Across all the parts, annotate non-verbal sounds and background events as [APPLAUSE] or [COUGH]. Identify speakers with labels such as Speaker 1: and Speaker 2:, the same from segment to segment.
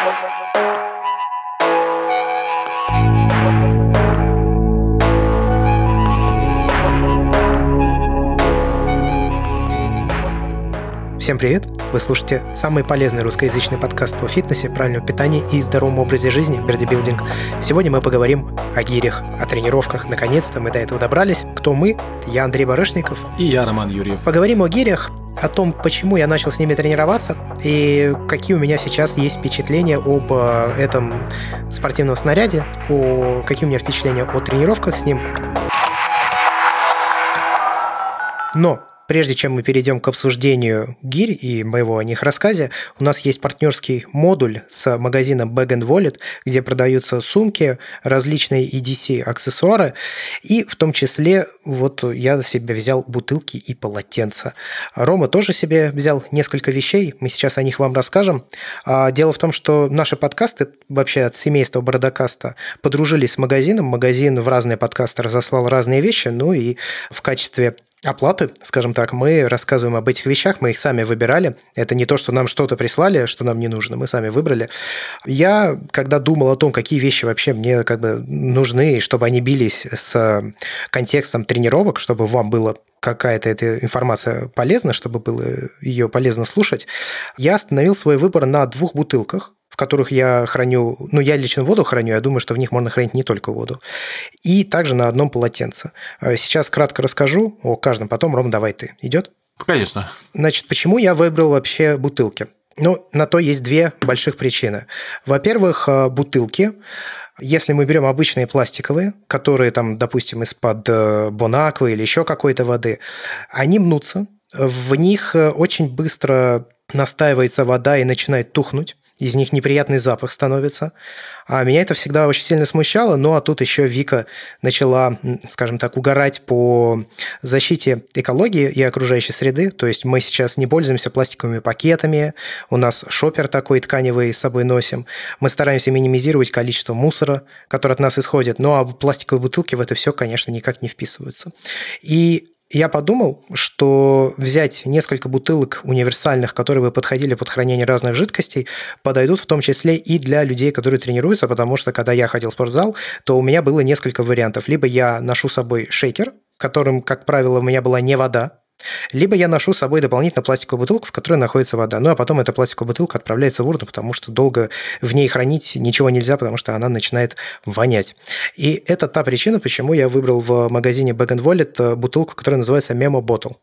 Speaker 1: Всем привет! Вы слушаете самый полезный русскоязычный подкаст о фитнесе, правильном питании и здоровом образе жизни «Бердибилдинг». Сегодня мы поговорим о гирях, о тренировках. Наконец-то мы до этого добрались. Кто мы? Я, Андрей Барышников.
Speaker 2: И я, Роман Юрьев.
Speaker 1: Поговорим о гирях, о том, почему я начал с ними тренироваться и какие у меня сейчас есть впечатления об э, этом спортивном снаряде, о какие у меня впечатления о тренировках с ним. Но Прежде чем мы перейдем к обсуждению гирь и моего о них рассказе, у нас есть партнерский модуль с магазином Bag Wallet, где продаются сумки, различные EDC-аксессуары, и в том числе вот я себе взял бутылки и полотенца. Рома тоже себе взял несколько вещей, мы сейчас о них вам расскажем. А дело в том, что наши подкасты, вообще от семейства Бородокаста, подружились с магазином, магазин в разные подкасты разослал разные вещи, ну и в качестве оплаты, скажем так, мы рассказываем об этих вещах, мы их сами выбирали. Это не то, что нам что-то прислали, что нам не нужно, мы сами выбрали. Я, когда думал о том, какие вещи вообще мне как бы нужны, чтобы они бились с контекстом тренировок, чтобы вам было какая-то эта информация полезна, чтобы было ее полезно слушать, я остановил свой выбор на двух бутылках, которых я храню, ну, я лично воду храню, я думаю, что в них можно хранить не только воду. И также на одном полотенце. Э, сейчас кратко расскажу о каждом, потом, Ром, давай ты. Идет?
Speaker 2: Конечно.
Speaker 1: Значит, почему я выбрал вообще бутылки? Ну, на то есть две больших причины. Во-первых, э, бутылки если мы берем обычные пластиковые, которые там, допустим, из-под э, бонаквы или еще какой-то воды, они мнутся, в них очень быстро настаивается вода и начинает тухнуть из них неприятный запах становится. А меня это всегда очень сильно смущало, ну а тут еще Вика начала, скажем так, угорать по защите экологии и окружающей среды. То есть мы сейчас не пользуемся пластиковыми пакетами, у нас шопер такой тканевый с собой носим. Мы стараемся минимизировать количество мусора, который от нас исходит. Ну а пластиковые бутылки в это все, конечно, никак не вписываются. И я подумал, что взять несколько бутылок универсальных, которые бы подходили под хранение разных жидкостей, подойдут в том числе и для людей, которые тренируются, потому что когда я ходил в спортзал, то у меня было несколько вариантов. Либо я ношу с собой шейкер, которым, как правило, у меня была не вода, либо я ношу с собой дополнительно пластиковую бутылку, в которой находится вода. Ну, а потом эта пластиковая бутылка отправляется в урну, потому что долго в ней хранить ничего нельзя, потому что она начинает вонять. И это та причина, почему я выбрал в магазине Bag Wallet э, бутылку, которая называется Memo Bottle.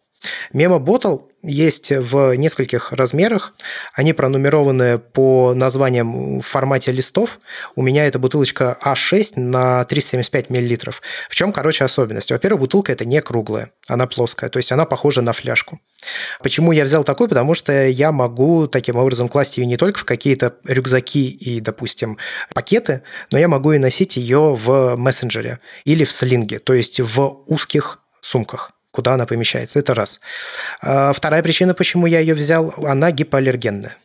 Speaker 1: Memo Bottle есть в нескольких размерах. Они пронумерованы по названиям в формате листов. У меня это бутылочка А6 на 375 мл. В чем, короче, особенность? Во-первых, бутылка это не круглая, она плоская, то есть она похожа на фляжку. Почему я взял такой? Потому что я могу таким образом класть ее не только в какие-то рюкзаки и, допустим, пакеты, но я могу и носить ее в мессенджере или в слинге, то есть в узких сумках куда она помещается. Это раз. А вторая причина, почему я ее взял, она гипоаллергенная.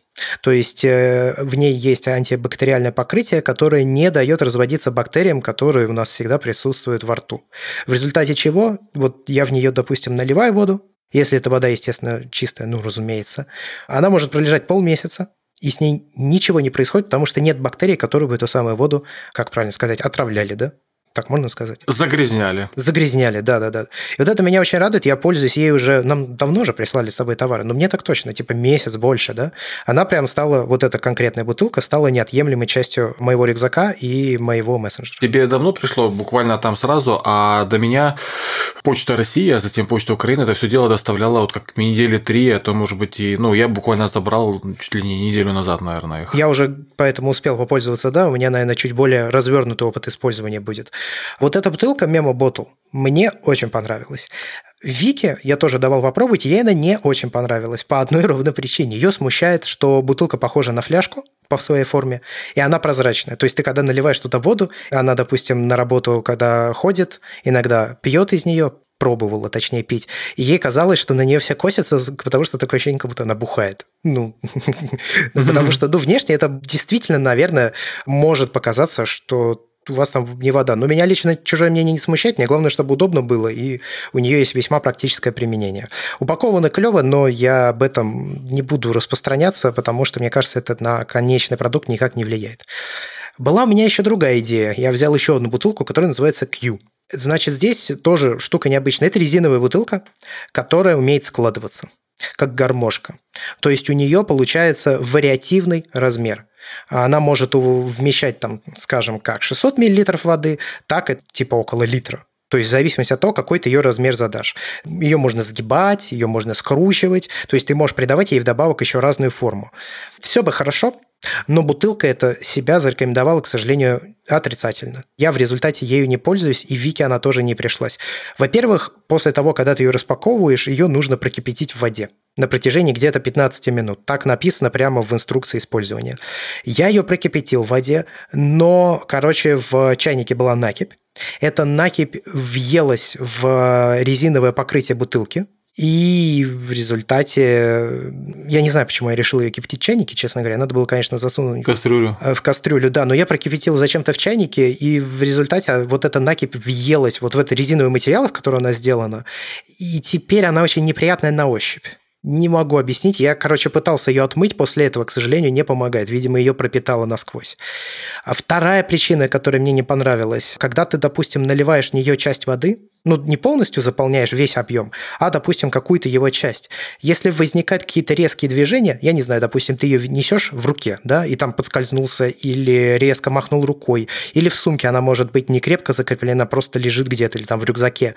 Speaker 1: То есть э, в ней есть антибактериальное покрытие, которое не дает разводиться бактериям, которые у нас всегда присутствуют во рту. В результате чего, вот я в нее, допустим, наливаю воду, если эта вода, естественно, чистая, ну, разумеется, она может пролежать полмесяца, и с ней ничего не происходит, потому что нет бактерий, которые бы эту самую воду, как правильно сказать, отравляли, да? Так можно сказать?
Speaker 2: Загрязняли.
Speaker 1: Загрязняли, да-да-да. И вот это меня очень радует. Я пользуюсь ей уже... Нам давно же прислали с тобой товары, но мне так точно, типа месяц больше, да? Она прям стала, вот эта конкретная бутылка стала неотъемлемой частью моего рюкзака и моего мессенджера.
Speaker 2: Тебе давно пришло, буквально там сразу, а до меня Почта России, а затем Почта Украины это все дело доставляла вот как недели три, а то, может быть, и... Ну, я буквально забрал чуть ли не неделю назад, наверное, их.
Speaker 1: Я уже поэтому успел попользоваться, да, у меня, наверное, чуть более развернутый опыт использования будет. Вот эта бутылка Memo Bottle мне очень понравилась. Вике я тоже давал попробовать, ей она не очень понравилась по одной [LAUGHS] ровной причине. Ее смущает, что бутылка похожа на фляжку по своей форме, и она прозрачная. То есть ты когда наливаешь туда воду, она, допустим, на работу, когда ходит, иногда пьет из нее, пробовала, точнее, пить. И ей казалось, что на нее все косятся, потому что такое ощущение, как будто она бухает. Ну, [LAUGHS] потому что, ну, внешне это действительно, наверное, может показаться, что у вас там не вода. Но меня лично чужое мнение не смущает. Мне главное, чтобы удобно было, и у нее есть весьма практическое применение. Упаковано клево, но я об этом не буду распространяться, потому что, мне кажется, это на конечный продукт никак не влияет. Была у меня еще другая идея. Я взял еще одну бутылку, которая называется Q. Значит, здесь тоже штука необычная. Это резиновая бутылка, которая умеет складываться как гармошка. То есть у нее получается вариативный размер. Она может вмещать, там, скажем, как 600 мл воды, так и типа около литра. То есть в зависимости от того, какой ты ее размер задашь. Ее можно сгибать, ее можно скручивать. То есть ты можешь придавать ей вдобавок еще разную форму. Все бы хорошо, но бутылка это себя зарекомендовала, к сожалению, отрицательно. Я в результате ею не пользуюсь, и Вике она тоже не пришлась. Во-первых, после того, когда ты ее распаковываешь, ее нужно прокипятить в воде на протяжении где-то 15 минут. Так написано прямо в инструкции использования. Я ее прокипятил в воде, но, короче, в чайнике была накипь. Эта накипь въелась в резиновое покрытие бутылки, и в результате, я не знаю, почему я решил ее кипятить в чайнике, честно говоря. Надо было, конечно, засунуть...
Speaker 2: В кастрюлю.
Speaker 1: Э, в кастрюлю, да. Но я прокипятил зачем-то в чайнике, и в результате вот эта накипь въелась вот в этот резиновый материал, из которого она сделана. И теперь она очень неприятная на ощупь. Не могу объяснить. Я, короче, пытался ее отмыть, после этого, к сожалению, не помогает. Видимо, ее пропитало насквозь. А вторая причина, которая мне не понравилась, когда ты, допустим, наливаешь в нее часть воды, ну, не полностью заполняешь весь объем, а, допустим, какую-то его часть. Если возникают какие-то резкие движения, я не знаю, допустим, ты ее несешь в руке, да, и там подскользнулся или резко махнул рукой, или в сумке она может быть не крепко закреплена, просто лежит где-то или там в рюкзаке,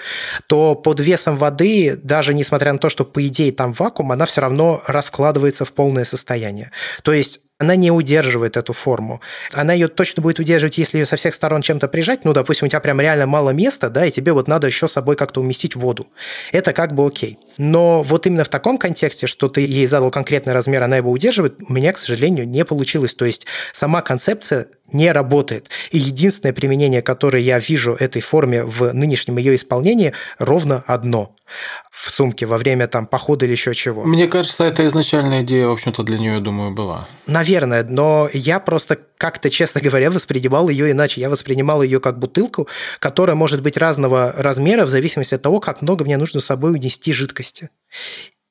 Speaker 1: то под весом воды, даже несмотря на то, что по идее там вакуум, она все равно раскладывается в полное состояние. То есть она не удерживает эту форму. Она ее точно будет удерживать, если ее со всех сторон чем-то прижать. Ну, допустим, у тебя прям реально мало места, да, и тебе вот надо еще с собой как-то уместить воду. Это как бы окей. Но вот именно в таком контексте, что ты ей задал конкретный размер, она его удерживает, у меня, к сожалению, не получилось. То есть сама концепция не работает. И единственное применение, которое я вижу этой форме в нынешнем ее исполнении, ровно одно – в сумке во время там похода или еще чего.
Speaker 2: Мне кажется, это изначальная идея, в общем-то, для нее, думаю, была.
Speaker 1: Наверное, но я просто как-то, честно говоря, воспринимал ее иначе. Я воспринимал ее как бутылку, которая может быть разного размера в зависимости от того, как много мне нужно с собой унести жидкости.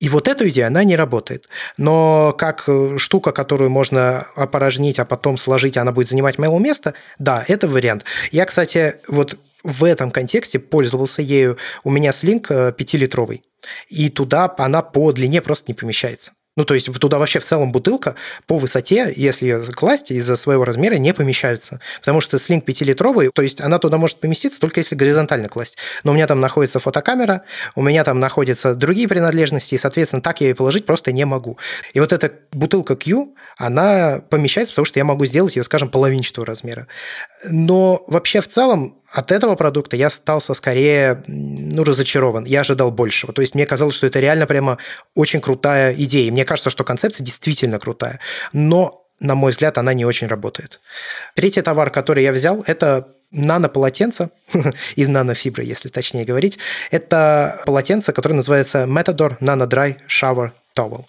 Speaker 1: И вот эта идея, она не работает. Но как э, штука, которую можно опорожнить, а потом сложить, она будет занимать мало места, да, это вариант. Я, кстати, вот в этом контексте пользовался ею. У меня слинг 5-литровый, э, и туда она по длине просто не помещается. Ну, то есть туда вообще в целом бутылка по высоте, если ее класть, из-за своего размера не помещаются. Потому что слинг 5-литровый, то есть она туда может поместиться только если горизонтально класть. Но у меня там находится фотокамера, у меня там находятся другие принадлежности, и, соответственно, так я ее положить просто не могу. И вот эта бутылка Q, она помещается, потому что я могу сделать ее, скажем, половинчатого размера. Но вообще в целом от этого продукта я остался скорее ну, разочарован. Я ожидал большего. То есть мне казалось, что это реально прямо очень крутая идея. Мне кажется, что концепция действительно крутая. Но на мой взгляд, она не очень работает. Третий товар, который я взял, это нанополотенце [LAUGHS] из нанофибры, если точнее говорить. Это полотенце, которое называется Metador Nano Dry Shower Towel.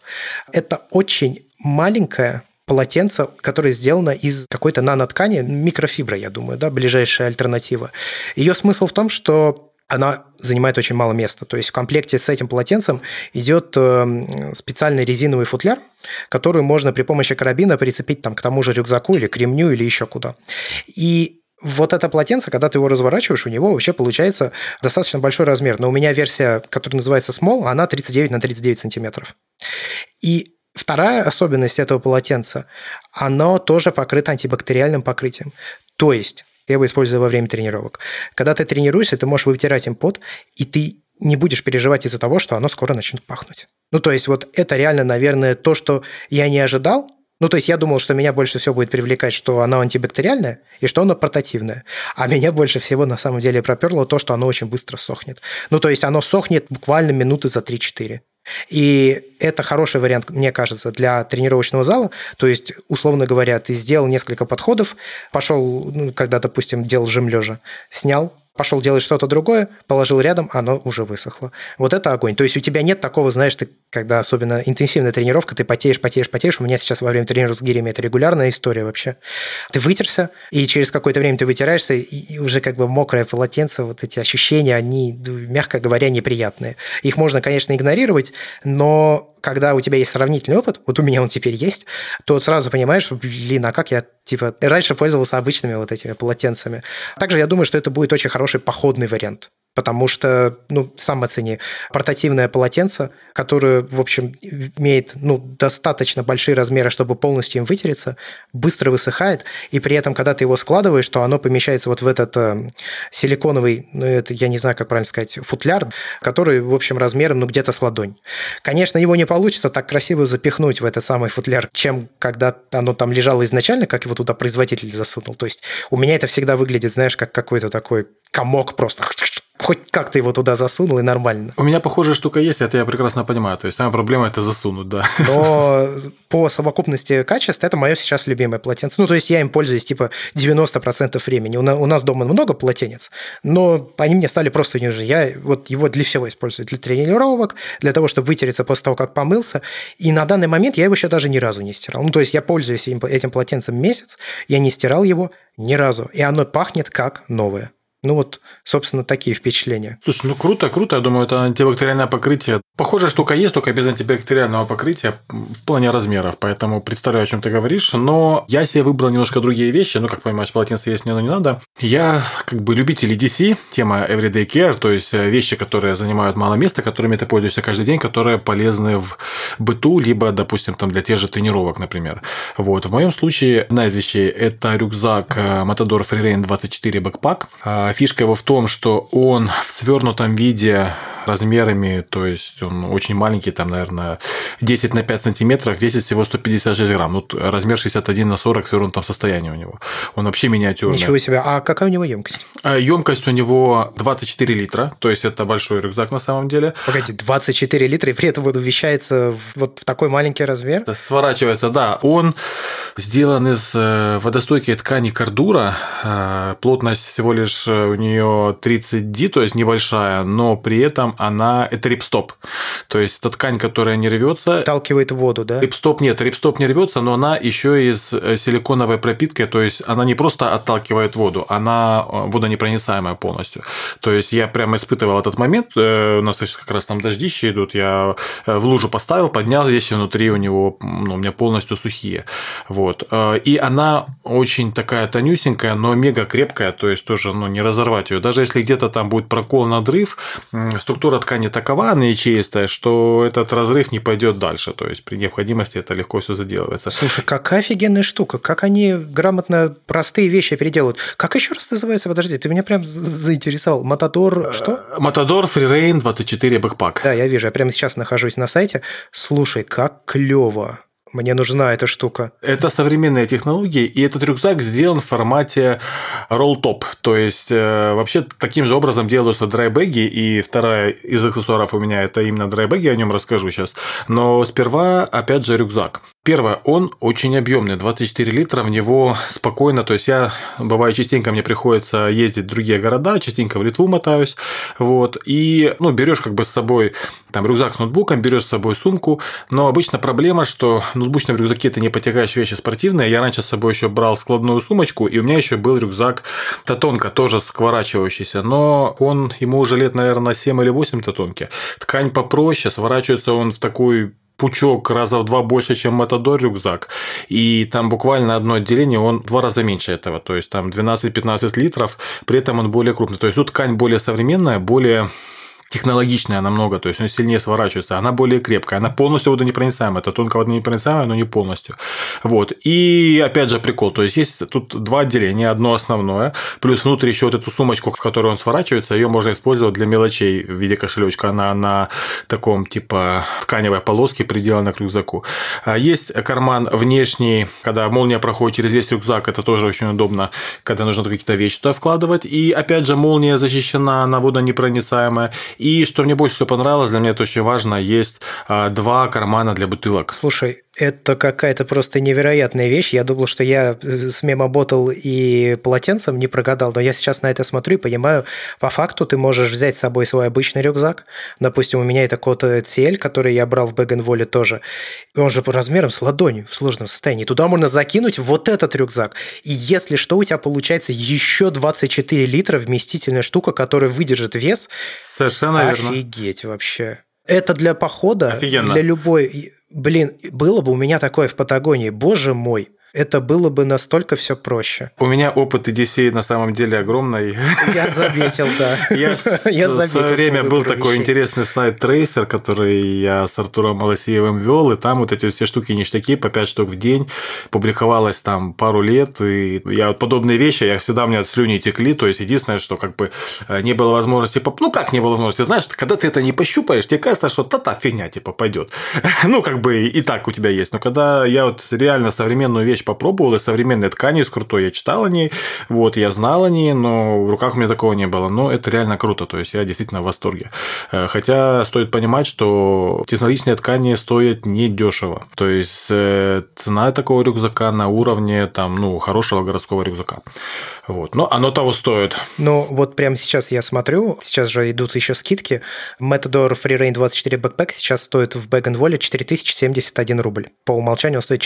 Speaker 1: Это очень маленькое полотенце, которое сделано из какой-то наноткани, микрофибра, я думаю, да, ближайшая альтернатива. Ее смысл в том, что она занимает очень мало места. То есть в комплекте с этим полотенцем идет эм, специальный резиновый футляр, который можно при помощи карабина прицепить там, к тому же рюкзаку или к ремню или еще куда. И вот это полотенце, когда ты его разворачиваешь, у него вообще получается достаточно большой размер. Но у меня версия, которая называется Small, она 39 на 39 сантиметров. И Вторая особенность этого полотенца, оно тоже покрыто антибактериальным покрытием. То есть, я его использую во время тренировок. Когда ты тренируешься, ты можешь вытирать им пот, и ты не будешь переживать из-за того, что оно скоро начнет пахнуть. Ну, то есть, вот это реально, наверное, то, что я не ожидал, ну, то есть я думал, что меня больше всего будет привлекать, что оно антибактериальное и что оно портативное. А меня больше всего на самом деле проперло то, что оно очень быстро сохнет. Ну, то есть оно сохнет буквально минуты за 3-4. И это хороший вариант, мне кажется, для тренировочного зала. То есть, условно говоря, ты сделал несколько подходов, пошел, ну, когда, допустим, делал жим лежа, снял, пошел делать что-то другое, положил рядом, оно уже высохло. Вот это огонь. То есть у тебя нет такого, знаешь, ты, когда особенно интенсивная тренировка, ты потеешь, потеешь, потеешь. У меня сейчас во время тренировок с гирями это регулярная история вообще. Ты вытерся, и через какое-то время ты вытираешься, и уже как бы мокрое полотенце, вот эти ощущения, они, мягко говоря, неприятные. Их можно, конечно, игнорировать, но когда у тебя есть сравнительный опыт, вот у меня он теперь есть, то сразу понимаешь, блин, а как я, типа, раньше пользовался обычными вот этими полотенцами. Также я думаю, что это будет очень хороший походный вариант потому что, ну, сам оцени, портативное полотенце, которое, в общем, имеет, ну, достаточно большие размеры, чтобы полностью им вытереться, быстро высыхает, и при этом, когда ты его складываешь, то оно помещается вот в этот э, силиконовый, ну, это, я не знаю, как правильно сказать, футляр, который, в общем, размером, ну, где-то с ладонь. Конечно, его не получится так красиво запихнуть в этот самый футляр, чем когда оно там лежало изначально, как его туда производитель засунул. То есть у меня это всегда выглядит, знаешь, как какой-то такой комок просто хоть как-то его туда засунул, и нормально.
Speaker 2: У меня похожая штука есть, это я прекрасно понимаю. То есть, самая проблема – это засунуть, да.
Speaker 1: Но [LAUGHS] по совокупности качеств это мое сейчас любимое полотенце. Ну, то есть, я им пользуюсь типа 90% времени. У нас дома много полотенец, но они мне стали просто не нужны. Я вот его для всего использую. Для тренировок, для того, чтобы вытереться после того, как помылся. И на данный момент я его еще даже ни разу не стирал. Ну, то есть, я пользуюсь этим полотенцем месяц, я не стирал его ни разу. И оно пахнет как новое. Ну вот, собственно, такие впечатления.
Speaker 2: Слушай, ну круто, круто. Я думаю, это антибактериальное покрытие. Похожая штука есть, только без антибактериального покрытия в плане размеров. Поэтому представляю, о чем ты говоришь. Но я себе выбрал немножко другие вещи. Ну, как понимаешь, полотенце есть, мне оно не надо. Я как бы любитель EDC, тема Everyday Care, то есть э, вещи, которые занимают мало места, которыми ты пользуешься каждый день, которые полезны в быту, либо, допустим, там для тех же тренировок, например. Вот. В моем случае одна из вещей – это рюкзак э, Matador Freerain 24 Backpack а, Фишка его в том, что он в свернутом виде размерами, то есть он очень маленький, там, наверное, 10 на 5 сантиметров, весит всего 156 грамм. Ну, размер 61 на 40 в свернутом состоянии у него. Он вообще миниатюрный.
Speaker 1: Ничего себе. А какая у него емкость?
Speaker 2: Емкость у него 24 литра, то есть это большой рюкзак на самом деле.
Speaker 1: Погодите, 24 литра, и при этом он вмещается вот в такой маленький размер?
Speaker 2: Сворачивается, да. Он сделан из э, водостойкой ткани кордура, э, плотность всего лишь э, у нее 30 D, то есть небольшая, но при этом она это рипстоп. То есть это ткань, которая не рвется.
Speaker 1: Вталкивает воду, да?
Speaker 2: Рипстоп нет, рипстоп не рвется, но она еще из э, силиконовой пропитки, то есть она не просто отталкивает воду, она э, водонепроницаемая полностью. То есть я прямо испытывал этот момент, э, у нас как раз там дождища идут, я в лужу поставил, поднял здесь, и внутри у него, ну, у меня полностью сухие. Вот. И она очень такая тонюсенькая, но мега крепкая, то есть тоже ну, не разорвать ее. Даже если где-то там будет прокол, надрыв, структура ткани такова, она ячеистая, что этот разрыв не пойдет дальше. То есть при необходимости это легко все заделывается.
Speaker 1: Слушай, какая офигенная штука. Как они грамотно простые вещи переделывают. Как еще раз называется? Подожди, ты меня прям заинтересовал. Матадор что?
Speaker 2: Матадор Freerain 24 Backpack.
Speaker 1: Да, я вижу. Я прямо сейчас нахожусь на сайте. Слушай, как клево. Мне нужна эта штука.
Speaker 2: Это современные технологии, и этот рюкзак сделан в формате roll-top. То есть, э, вообще, таким же образом делаются драйбеги, и вторая из аксессуаров у меня это именно драйбеги, о нем расскажу сейчас. Но сперва, опять же, рюкзак. Первое, он очень объемный, 24 литра, в него спокойно, то есть я, бываю, частенько мне приходится ездить в другие города, частенько в Литву мотаюсь, вот, и, ну, берешь как бы с собой там рюкзак с ноутбуком, берешь с собой сумку, но обычно проблема, что в ноутбучном рюкзаке ты не потягаешь вещи спортивные, я раньше с собой еще брал складную сумочку, и у меня еще был рюкзак Татонка, тоже скворачивающийся, но он, ему уже лет, наверное, 7 или 8 Татонки, ткань попроще, сворачивается он в такой пучок раза в два больше, чем Матадор рюкзак. И там буквально одно отделение, он в два раза меньше этого. То есть там 12-15 литров, при этом он более крупный. То есть тут ткань более современная, более технологичная намного, то есть он сильнее сворачивается, она более крепкая, она полностью водонепроницаемая, это тонко водонепроницаемая, но не полностью. Вот. И опять же прикол, то есть есть тут два отделения, одно основное, плюс внутри еще вот эту сумочку, в которую он сворачивается, ее можно использовать для мелочей в виде кошелечка, она на таком типа тканевой полоске приделана к рюкзаку. А есть карман внешний, когда молния проходит через весь рюкзак, это тоже очень удобно, когда нужно какие-то вещи туда вкладывать. И опять же молния защищена, она водонепроницаемая. И что мне больше всего понравилось, для меня это очень важно, есть а, два кармана для бутылок.
Speaker 1: Слушай, Это какая-то просто невероятная вещь. Я думал, что я с мемоботал и полотенцем не прогадал, но я сейчас на это смотрю и понимаю, по факту ты можешь взять с собой свой обычный рюкзак. Допустим, у меня это код CL, который я брал в Бэг Воле Он же по размерам с ладонью в сложном состоянии. Туда можно закинуть вот этот рюкзак. И если что, у тебя получается еще 24 литра вместительная штука, которая выдержит вес.
Speaker 2: Совершенно
Speaker 1: Офигеть
Speaker 2: верно.
Speaker 1: Офигеть вообще. Это для похода,
Speaker 2: Офигенно.
Speaker 1: для любой... Блин, было бы у меня такое в Патагонии, боже мой это было бы настолько все проще.
Speaker 2: У меня опыт EDC на самом деле огромный.
Speaker 1: Я заметил, да. [LAUGHS]
Speaker 2: Я, [LAUGHS] я в свое время был такой вещей. интересный сайт Tracer, который я с Артуром Малосеевым вел, и там вот эти все штуки ништяки по 5 штук в день публиковалось там пару лет, и я вот подобные вещи, я всегда у меня слюни текли, то есть единственное, что как бы э, не было возможности, ну как не было возможности, знаешь, когда ты это не пощупаешь, тебе кажется, что та-та фигня типа пойдет. [LAUGHS] ну как бы и так у тебя есть, но когда я вот реально современную вещь попробовал, и современные ткани из крутой, я читал о ней, вот, я знал о ней, но в руках у меня такого не было. Но это реально круто, то есть я действительно в восторге. Э, хотя стоит понимать, что технологичные ткани стоят недешево. То есть э, цена такого рюкзака на уровне там, ну, хорошего городского рюкзака. Вот. Но оно того стоит.
Speaker 1: Ну, вот прямо сейчас я смотрю, сейчас же идут еще скидки. Matador Free Rain 24 Backpack сейчас стоит в Bag Wallet 4071 рубль. По умолчанию он стоит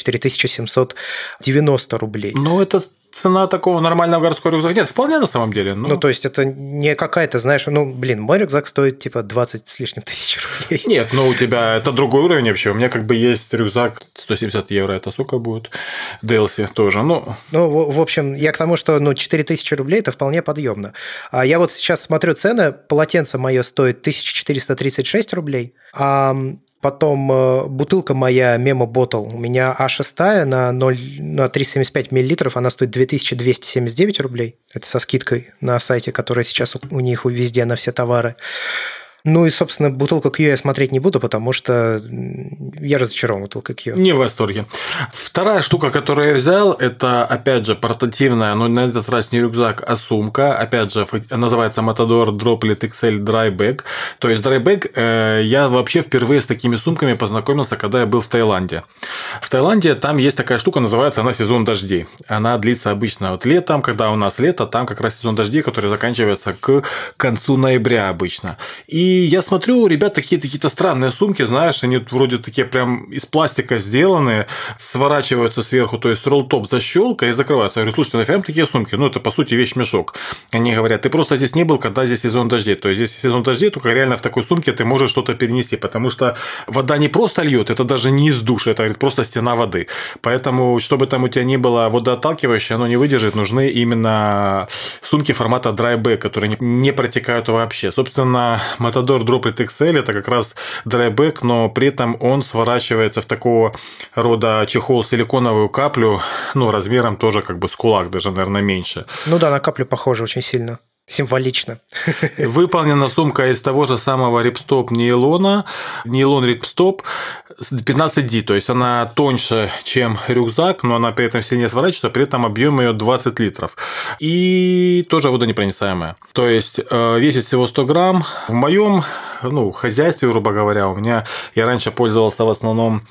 Speaker 1: 4790 рублей.
Speaker 2: Ну, это цена такого нормального городского рюкзака. Нет, вполне на самом деле.
Speaker 1: Но... Ну, то есть, это не какая-то, знаешь, ну, блин, мой рюкзак стоит типа 20 с лишним тысяч рублей.
Speaker 2: Нет, ну, у тебя это другой уровень вообще. У меня как бы есть рюкзак 170 евро, это сколько будет? DLC тоже, ну...
Speaker 1: Ну, в, общем, я к тому, что, ну, 4000 рублей – это вполне подъемно. А я вот сейчас смотрю цены, полотенце мое стоит 1436 рублей, а Потом э, бутылка моя Memo Bottle, у меня А6 на, 0, на 3,75 миллилитров, она стоит 2279 рублей. Это со скидкой на сайте, которая сейчас у них везде на все товары. Ну и, собственно, бутылку Q я смотреть не буду, потому что я разочарован бутылкой Q.
Speaker 2: Не в восторге. Вторая штука, которую я взял, это, опять же, портативная, но на этот раз не рюкзак, а сумка. Опять же, называется Matador Droplet XL Dry Bag. То есть Dry Bag э, я вообще впервые с такими сумками познакомился, когда я был в Таиланде. В Таиланде там есть такая штука, называется она сезон дождей. Она длится обычно вот летом, когда у нас лето, там как раз сезон дождей, который заканчивается к концу ноября обычно. И я смотрю, ребят такие какие-то странные сумки, знаешь, они вроде такие прям из пластика сделанные, сворачиваются сверху, то есть ролл-топ защелка и закрываются. Я говорю, слушайте, нафиг такие сумки? Ну, это по сути вещь-мешок. Они говорят, ты просто здесь не был, когда здесь сезон дождей. То есть, здесь сезон дождей, только реально в такой сумке ты можешь что-то перенести, потому что вода не просто льет, это даже не из душа, это говорит, просто стена воды. Поэтому, чтобы там у тебя не было водоотталкивающее, оно не выдержит, нужны именно сумки формата bag, которые не протекают вообще. Собственно, мотор Matador Droplet XL это как раз драйбэк, но при этом он сворачивается в такого рода чехол силиконовую каплю, ну, размером тоже как бы с кулак, даже, наверное, меньше.
Speaker 1: Ну да, на каплю похоже очень сильно символично. [LAUGHS]
Speaker 2: Выполнена сумка из того же самого рипстоп нейлона, нейлон рипстоп 15D, то есть она тоньше, чем рюкзак, но она при этом сильнее сворачивается, при этом объем ее 20 литров. И тоже водонепроницаемая. То есть э, весит всего 100 грамм. В моем ну, хозяйстве, грубо говоря, у меня я раньше пользовался в основном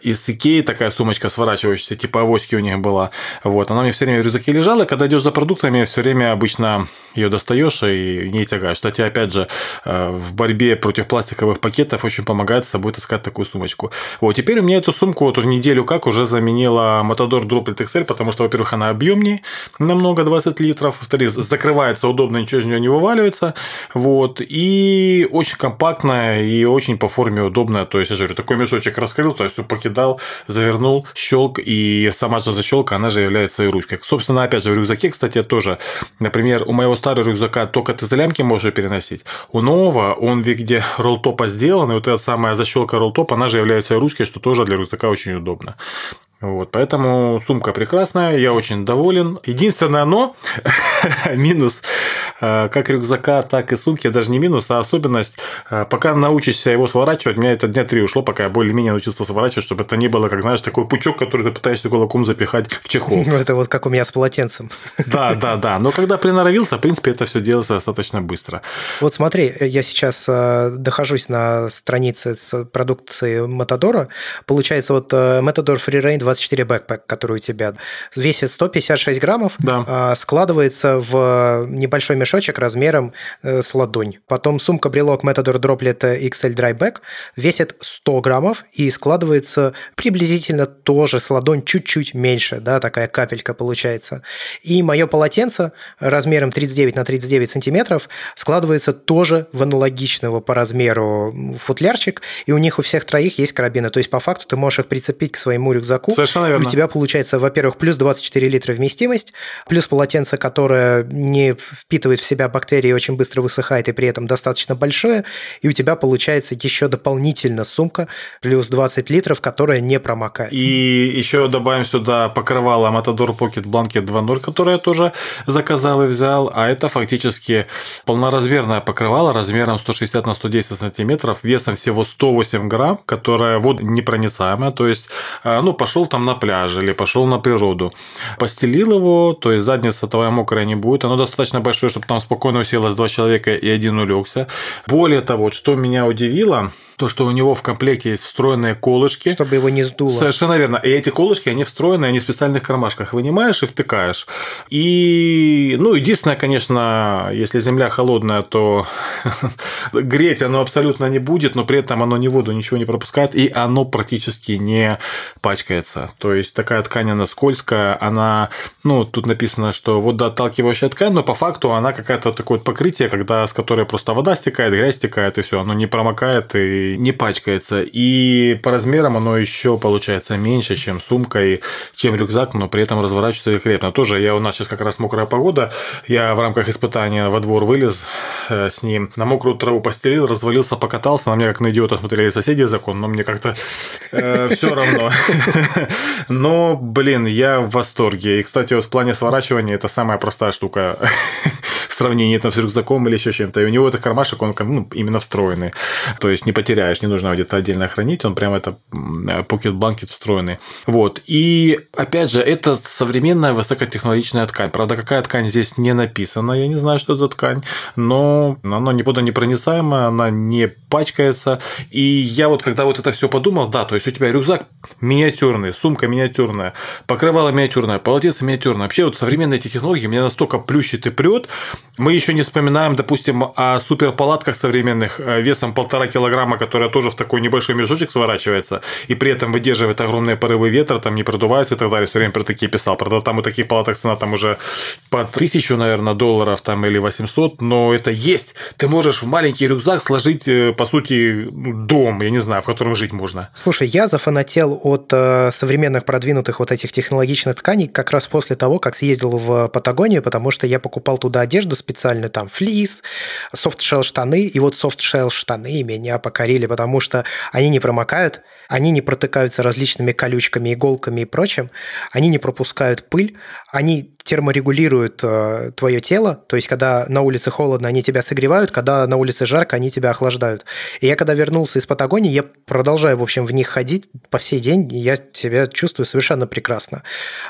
Speaker 2: из Икеи, такая сумочка сворачивающаяся, типа авоськи у них была. Вот, она мне все время в рюкзаке лежала, когда идешь за продуктами, все время обычно ее достаешь и не тягаешь. Кстати, опять же, э, в борьбе против пластиковых пакетов очень помогает с собой таскать такую сумочку. Вот, теперь у меня эту сумку вот уже неделю как уже заменила Matador Droplet XL, потому что, во-первых, она объемнее намного 20 литров, во-вторых, закрывается удобно, ничего из нее не вываливается, вот, и очень комфортно компактная и очень по форме удобная. То есть, я же говорю, такой мешочек раскрыл, то есть, покидал, завернул, щелк, и сама же защелка, она же является и ручкой. Собственно, опять же, в рюкзаке, кстати, тоже, например, у моего старого рюкзака только ты за лямки можешь переносить. У нового он в виде роллтопа сделан, и вот эта самая защелка роллтопа, она же является и ручкой, что тоже для рюкзака очень удобно. Вот, поэтому сумка прекрасная, я очень доволен. Единственное но, [LAUGHS] минус, э, как рюкзака, так и сумки, даже не минус, а особенность. Э, пока научишься его сворачивать, у меня это дня три ушло, пока я более-менее научился сворачивать, чтобы это не было, как знаешь, такой пучок, который ты пытаешься кулаком запихать в чехол.
Speaker 1: Это вот как у меня с полотенцем. [LAUGHS]
Speaker 2: Да, да, да. Но когда приноровился, в принципе, это все делается достаточно быстро.
Speaker 1: Вот смотри, я сейчас э, дохожусь на странице с продукцией Matador. Получается, вот Matador Free Rain 24 Backpack, который у тебя весит 156 граммов, да. А, складывается в небольшой мешочек размером э, с ладонь. Потом сумка-брелок Matador Droplet XL Dryback весит 100 граммов и складывается приблизительно тоже с ладонь чуть-чуть меньше, да, такая капелька получается. И мое полотенце размером 39 на 39 сантиметров складывается тоже в аналогичного по размеру футлярчик, и у них у всех троих есть карабины. То есть, по факту, ты можешь их прицепить к своему рюкзаку.
Speaker 2: Совершенно верно.
Speaker 1: У тебя получается, во-первых, плюс 24 литра вместимость, плюс полотенце, которое не впитывает в себя бактерии, очень быстро высыхает и при этом достаточно большое, и у тебя получается еще дополнительно сумка плюс 20 литров, которая не промокает.
Speaker 2: И еще добавим сюда покрывало Matador Pocket Blanket 2.0, которое я тоже заказал и взял, а это фактически полноразмерное покрывало размером 160 на 110 сантиметров, весом всего 108 грамм, которое водонепроницаемое, то есть, а, ну, пошел там на пляж или пошел на природу, постелил его, то есть задница твоя мокрая не будет, оно достаточно большое, чтобы там спокойно уселось два человека и один улегся. Более того, что меня удивило, то, что у него в комплекте есть встроенные колышки.
Speaker 1: Чтобы его не сдуло.
Speaker 2: Совершенно верно. И эти колышки, они встроены, они в специальных кармашках. Вынимаешь и втыкаешь. И, ну, единственное, конечно, если земля холодная, то [LAUGHS] греть оно абсолютно не будет, но при этом оно ни воду, ничего не пропускает, и оно практически не пачкается. То есть, такая ткань, она скользкая, она, ну, тут написано, что водоотталкивающая ткань, но по факту она какая-то такое покрытие, когда, с которой просто вода стекает, грязь стекает, и все, оно не промокает и не пачкается. И по размерам оно еще получается меньше, чем сумка и чем рюкзак, но при этом разворачивается великолепно. Тоже я у нас сейчас как раз мокрая погода. Я в рамках испытания во двор вылез э, с ним, на мокрую траву постелил, развалился, покатался. На меня как на идиота смотрели соседи закон, но мне как-то э, все равно. [LAUGHS] Но, блин, я в восторге. И, кстати, вот в плане сворачивания это самая простая штука [LAUGHS] в сравнении там, с рюкзаком или еще чем-то. И у него этот кармашек, он ну, именно встроенный. То есть не потеряешь, не нужно где-то отдельно хранить, он прям это Pocket Blanket встроенный. Вот. И опять же, это современная высокотехнологичная ткань. Правда, какая ткань здесь не написана, я не знаю, что это ткань, но она не водонепроницаемая, она не пачкается. И я вот когда вот это все подумал, да, то есть у тебя рюкзак миниатюрный, сумка миниатюрная, покрывало миниатюрное, полотенце миниатюрное. Вообще вот современные эти технологии меня настолько плющит и прет, мы еще не вспоминаем, допустим, о суперпалатках современных э, весом полтора килограмма, которая тоже в такой небольшой мешочек сворачивается, и при этом выдерживает огромные порывы ветра, там не продувается и так далее. Все время про такие писал. Правда, там у таких палаток цена там уже по тысячу, наверное, долларов там или 800, но это есть. Ты можешь в маленький рюкзак сложить, э, по сути, ну, дом, я не знаю, в котором жить можно.
Speaker 1: Слушай, я зафанател от э, современных продвинутых вот этих технологичных тканей как раз после того, как съездил в Патагонию, потому что я покупал туда одежду специальную, там, флис, софт-шелл штаны, и вот софт-шелл штаны меня покорили, потому что они не промокают, они не протыкаются различными колючками, иголками и прочим, они не пропускают пыль, они терморегулируют э, твое тело, то есть когда на улице холодно, они тебя согревают, когда на улице жарко, они тебя охлаждают. И я когда вернулся из Патагонии, я продолжаю, в общем, в них ходить по всей день, я себя чувствую совершенно прекрасно.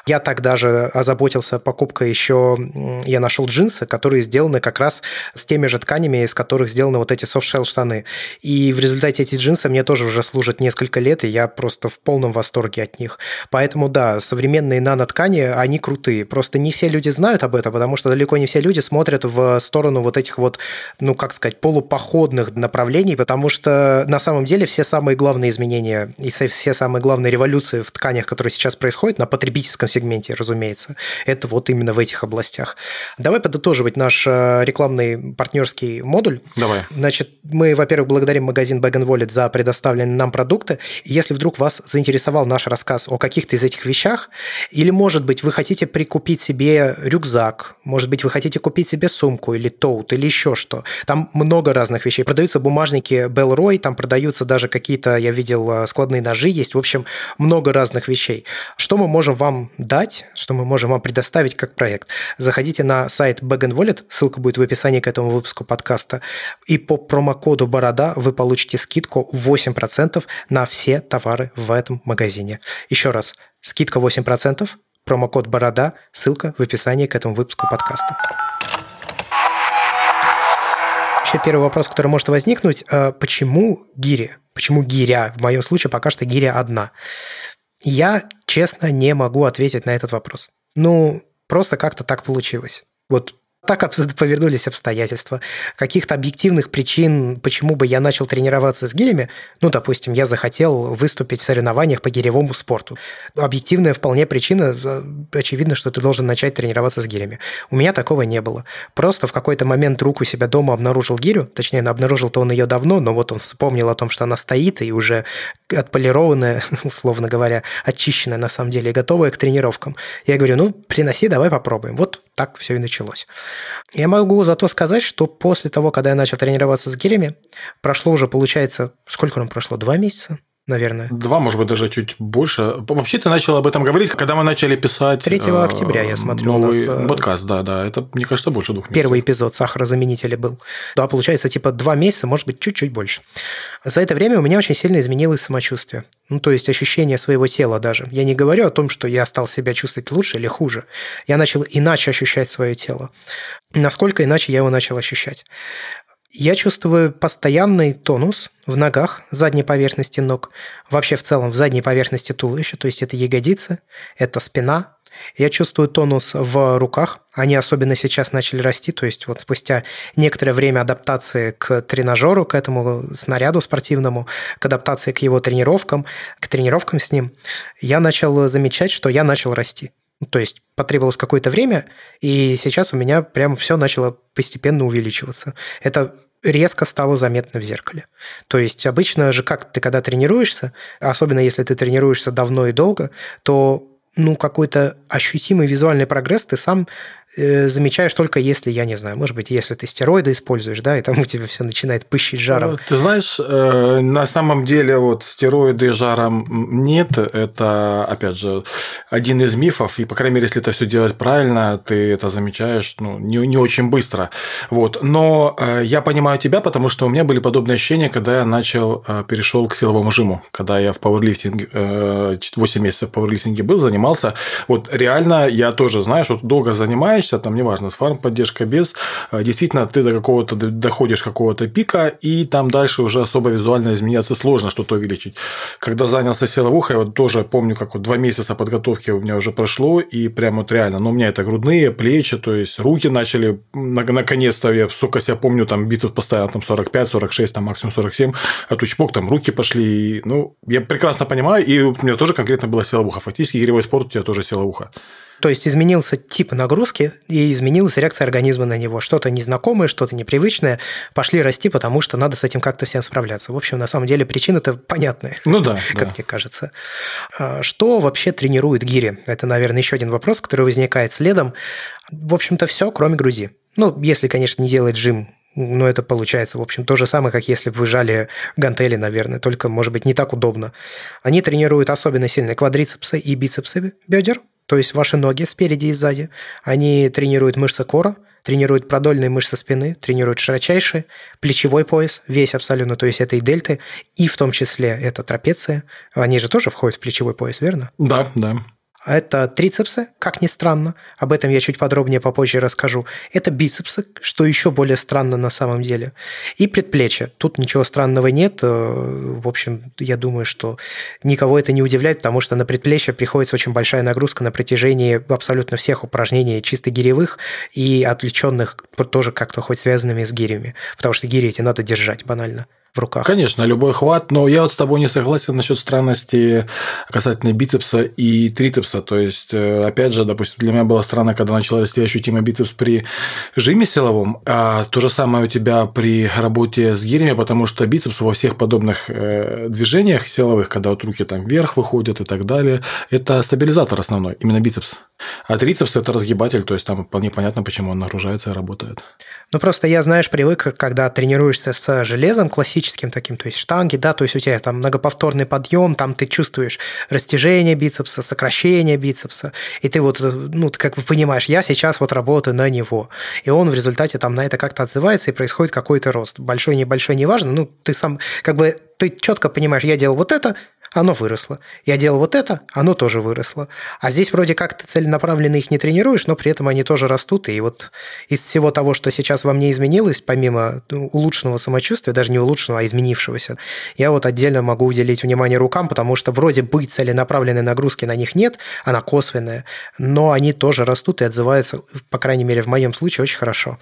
Speaker 1: Я так даже озаботился покупкой еще, я нашел джинсы, которые сделаны как раз с теми же тканями, из которых сделаны вот эти софт-шелл штаны. И в результате эти джинсы мне тоже уже служат несколько лет, и я просто в полном восторге от них. Поэтому да, современные наноткани, они крутые. Просто не все люди знают об этом, потому что далеко не все люди смотрят в сторону вот этих вот, ну, как сказать, полупоходных направлений, потому что на самом деле все самые главные изменения и все самые главные революции в тканях, которые сейчас происходят на потребительском сегменте, разумеется, это вот именно в этих областях. Давай подытоживать наш э, рекламный партнерский модуль.
Speaker 2: Давай.
Speaker 1: Значит, мы, во-первых, благодарим магазин Bag Wallet за предоставленные нам продукты. Если вдруг вас заинтересовал наш рассказ о каких-то из этих вещах, или, может быть, вы хотите прикупить себе рюкзак, может быть, вы хотите купить себе сумку или тоут, или еще что. Там много разных вещей. Продаются бумажники Белрой, там продаются даже какие-то, я видел, э, складные ножи есть. В общем, много разных вещей. Что мы можем вам дать, что мы можем вам предоставить как проект? Заходите на сайт Bag Wallet, ссылка будет в описании к этому выпуску подкаста, и по промокоду «Борода» вы получите скидку 8% на все товары в этом магазине. Еще раз, скидка 8%, промокод «Борода», ссылка в описании к этому выпуску подкаста. Вообще первый вопрос, который может возникнуть, а почему гири? Почему гиря? В моем случае пока что гиря одна. Я, честно, не могу ответить на этот вопрос. Ну, просто как-то так получилось. Вот так повернулись обстоятельства. Каких-то объективных причин, почему бы я начал тренироваться с гирями, ну, допустим, я захотел выступить в соревнованиях по гиревому спорту. Объективная вполне причина, э, очевидно, что ты должен начать тренироваться с гирями. У меня такого не было. Просто в какой-то момент друг у себя дома обнаружил гирю, точнее, обнаружил-то он ее давно, но вот он вспомнил о том, что она стоит и уже отполированная, [LAUGHS] условно говоря, очищенная на самом деле и готовая к тренировкам. Я говорю, ну, приноси, давай попробуем. Вот так все и началось. Я могу зато сказать, что после того, когда я начал тренироваться с гирями, прошло уже, получается, сколько нам прошло? Два месяца? Наверное.
Speaker 2: Два, может быть, даже чуть больше. Вообще ты начал об этом говорить, когда мы начали писать...
Speaker 1: 3 э, октября, я смотрю,
Speaker 2: новый у нас... Э, подкаст, да, да. Это, мне кажется, больше двух месяцев.
Speaker 1: Первый эпизод сахарозаменителя был. Да, получается, типа два месяца, может быть, чуть-чуть больше. За это время у меня очень сильно изменилось самочувствие. Ну, то есть ощущение своего тела даже. Я не говорю о том, что я стал себя чувствовать лучше или хуже. Я начал иначе ощущать свое тело. Насколько иначе я его начал ощущать? Я чувствую постоянный тонус в ногах, задней поверхности ног, вообще в целом в задней поверхности туловища, то есть это ягодицы, это спина. Я чувствую тонус в руках, они особенно сейчас начали расти, то есть вот спустя некоторое время адаптации к тренажеру, к этому снаряду спортивному, к адаптации к его тренировкам, к тренировкам с ним, я начал замечать, что я начал расти. То есть потребовалось какое-то время, и сейчас у меня прям все начало постепенно увеличиваться. Это резко стало заметно в зеркале. То есть обычно же как ты когда тренируешься, особенно если ты тренируешься давно и долго, то ну, какой-то ощутимый визуальный прогресс ты сам замечаешь только если, я не знаю, может быть, если ты стероиды используешь, да, и там [LAUGHS] у тебя все начинает пыщить жаром. Ну,
Speaker 2: ты знаешь, э, на самом деле вот стероиды жаром нет, это, опять же, один из мифов, и, по крайней мере, если это все делать правильно, ты это замечаешь, ну, не, не очень быстро. Вот. Но э, я понимаю тебя, потому что у меня были подобные ощущения, когда я начал, э, перешел к силовому жиму, когда я в пауэрлифтинге, э, 8 месяцев в пауэрлифтинге был, занимался. Вот реально я тоже, знаешь, вот долго занимаюсь, занимаешься, там неважно, с фарм поддержка без, а, действительно ты до какого-то доходишь какого-то пика, и там дальше уже особо визуально изменяться сложно что-то увеличить. Когда занялся силовухой, вот тоже помню, как вот два месяца подготовки у меня уже прошло, и прям вот реально, ну, у меня это грудные, плечи, то есть руки начали, наконец-то, я, сука, себя помню, там бицепс постоянно там 45, 46, там максимум 47, а тучпок там руки пошли, и, ну, я прекрасно понимаю, и у меня тоже конкретно была силовуха. Фактически, гиревой спорт у тебя тоже силовуха.
Speaker 1: То есть изменился тип нагрузки и изменилась реакция организма на него. Что-то незнакомое, что-то непривычное пошли расти, потому что надо с этим как-то всем справляться. В общем, на самом деле причина-то понятная.
Speaker 2: Ну да. [LAUGHS]
Speaker 1: Как да. мне кажется. А, что вообще тренирует гири? Это, наверное, еще один вопрос, который возникает следом. В общем-то, все, кроме грузи. Ну, если, конечно, не делать жим но это получается, в общем, то же самое, как если бы вы жали гантели, наверное, только, может быть, не так удобно. Они тренируют особенно сильные квадрицепсы и бицепсы бедер, то есть ваши ноги спереди и сзади, они тренируют мышцы кора, тренируют продольные мышцы спины, тренируют широчайший, плечевой пояс, весь абсолютно, то есть это и дельты, и в том числе это трапеция. Они же тоже входят в плечевой пояс, верно?
Speaker 2: Да, да.
Speaker 1: Это трицепсы, как ни странно, об этом я чуть подробнее попозже расскажу. Это бицепсы, что еще более странно на самом деле. И предплечья. Тут ничего странного нет. Э, в общем, я думаю, что никого это не удивляет, потому что на предплечье приходится очень большая нагрузка на протяжении абсолютно всех упражнений, чисто гиревых и отвлеченных, тоже как-то хоть связанными с гирями. Потому что гири эти надо держать банально в руках.
Speaker 2: Конечно, любой хват, но я вот с тобой не согласен насчет странности касательно бицепса и трицепса. То есть, э, опять же, допустим, для меня было странно, когда начал расти ощутимо бицепс при жиме силовом, а то же самое у тебя при работе с гирями, потому что бицепс во всех подобных э, движениях силовых, когда вот руки там вверх выходят и так далее, это стабилизатор основной, именно бицепс. А трицепс – это разгибатель, то есть там вполне понятно, почему он нагружается и работает.
Speaker 1: Ну, просто я, знаешь, привык, когда тренируешься с железом классическим, классическим таким, то есть штанги, да, то есть у тебя там многоповторный подъем, там ты чувствуешь растяжение бицепса, сокращение бицепса, и ты вот, ну, ты как бы понимаешь, я сейчас вот работаю на него, и он в результате там на это как-то отзывается, и происходит какой-то рост. Большой, небольшой, неважно, ну, ты сам, как бы, ты четко понимаешь, я делал вот это, оно выросло. Я делал вот это, оно тоже выросло. А здесь вроде как ты целенаправленно их не тренируешь, но при этом они тоже растут. И вот из всего того, что сейчас во мне изменилось, помимо ну, улучшенного самочувствия, даже не улучшенного, а изменившегося, я вот отдельно могу уделить внимание рукам, потому что вроде бы целенаправленной нагрузки на них нет, она косвенная, но они тоже растут и отзываются, по крайней мере, в моем случае, очень хорошо.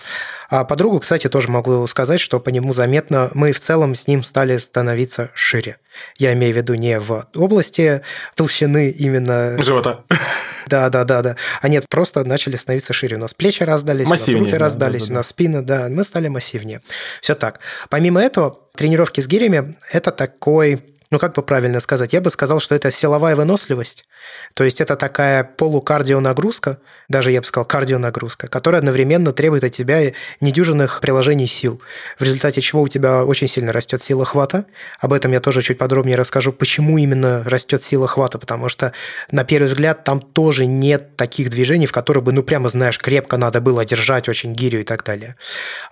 Speaker 1: А подругу, кстати, тоже могу сказать, что по нему заметно, мы в целом с ним стали становиться шире. Я имею в виду не в области толщины именно...
Speaker 2: Живота.
Speaker 1: Да, да, да, да. А нет, просто начали становиться шире. У нас плечи раздались, массивнее, у нас руки да, раздались, да, да, у нас спина, да, мы стали массивнее. Все так. Помимо этого, тренировки с гирями – это такой ну как бы правильно сказать, я бы сказал, что это силовая выносливость, то есть это такая полукардионагрузка, даже я бы сказал кардионагрузка, которая одновременно требует от тебя недюжинных приложений сил, в результате чего у тебя очень сильно растет сила хвата. Об этом я тоже чуть подробнее расскажу, почему именно растет сила хвата, потому что на первый взгляд там тоже нет таких движений, в которых бы, ну прямо знаешь, крепко надо было держать очень гирю и так далее.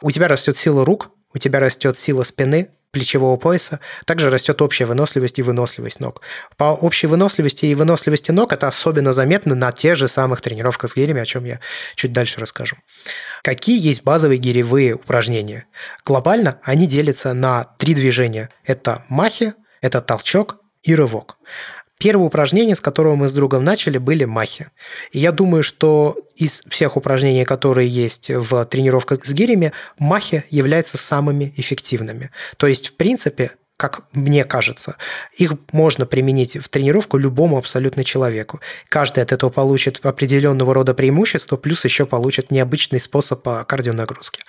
Speaker 1: У тебя растет сила рук, у тебя растет сила спины, плечевого пояса, также растет общая выносливость и выносливость ног. По общей выносливости и выносливости ног это особенно заметно на тех же самых тренировках с гирями, о чем я чуть дальше расскажу. Какие есть базовые гиревые упражнения? Глобально они делятся на три движения. Это махи, это толчок и рывок. Первое упражнение, с которого мы с другом начали, были махи. И я думаю, что из всех упражнений, которые есть в тренировках с гирями, махи являются самыми эффективными. То есть, в принципе, как мне кажется, их можно применить в тренировку любому абсолютно человеку. Каждый от этого получит определенного рода преимущества, плюс еще получит необычный способ кардионагрузки.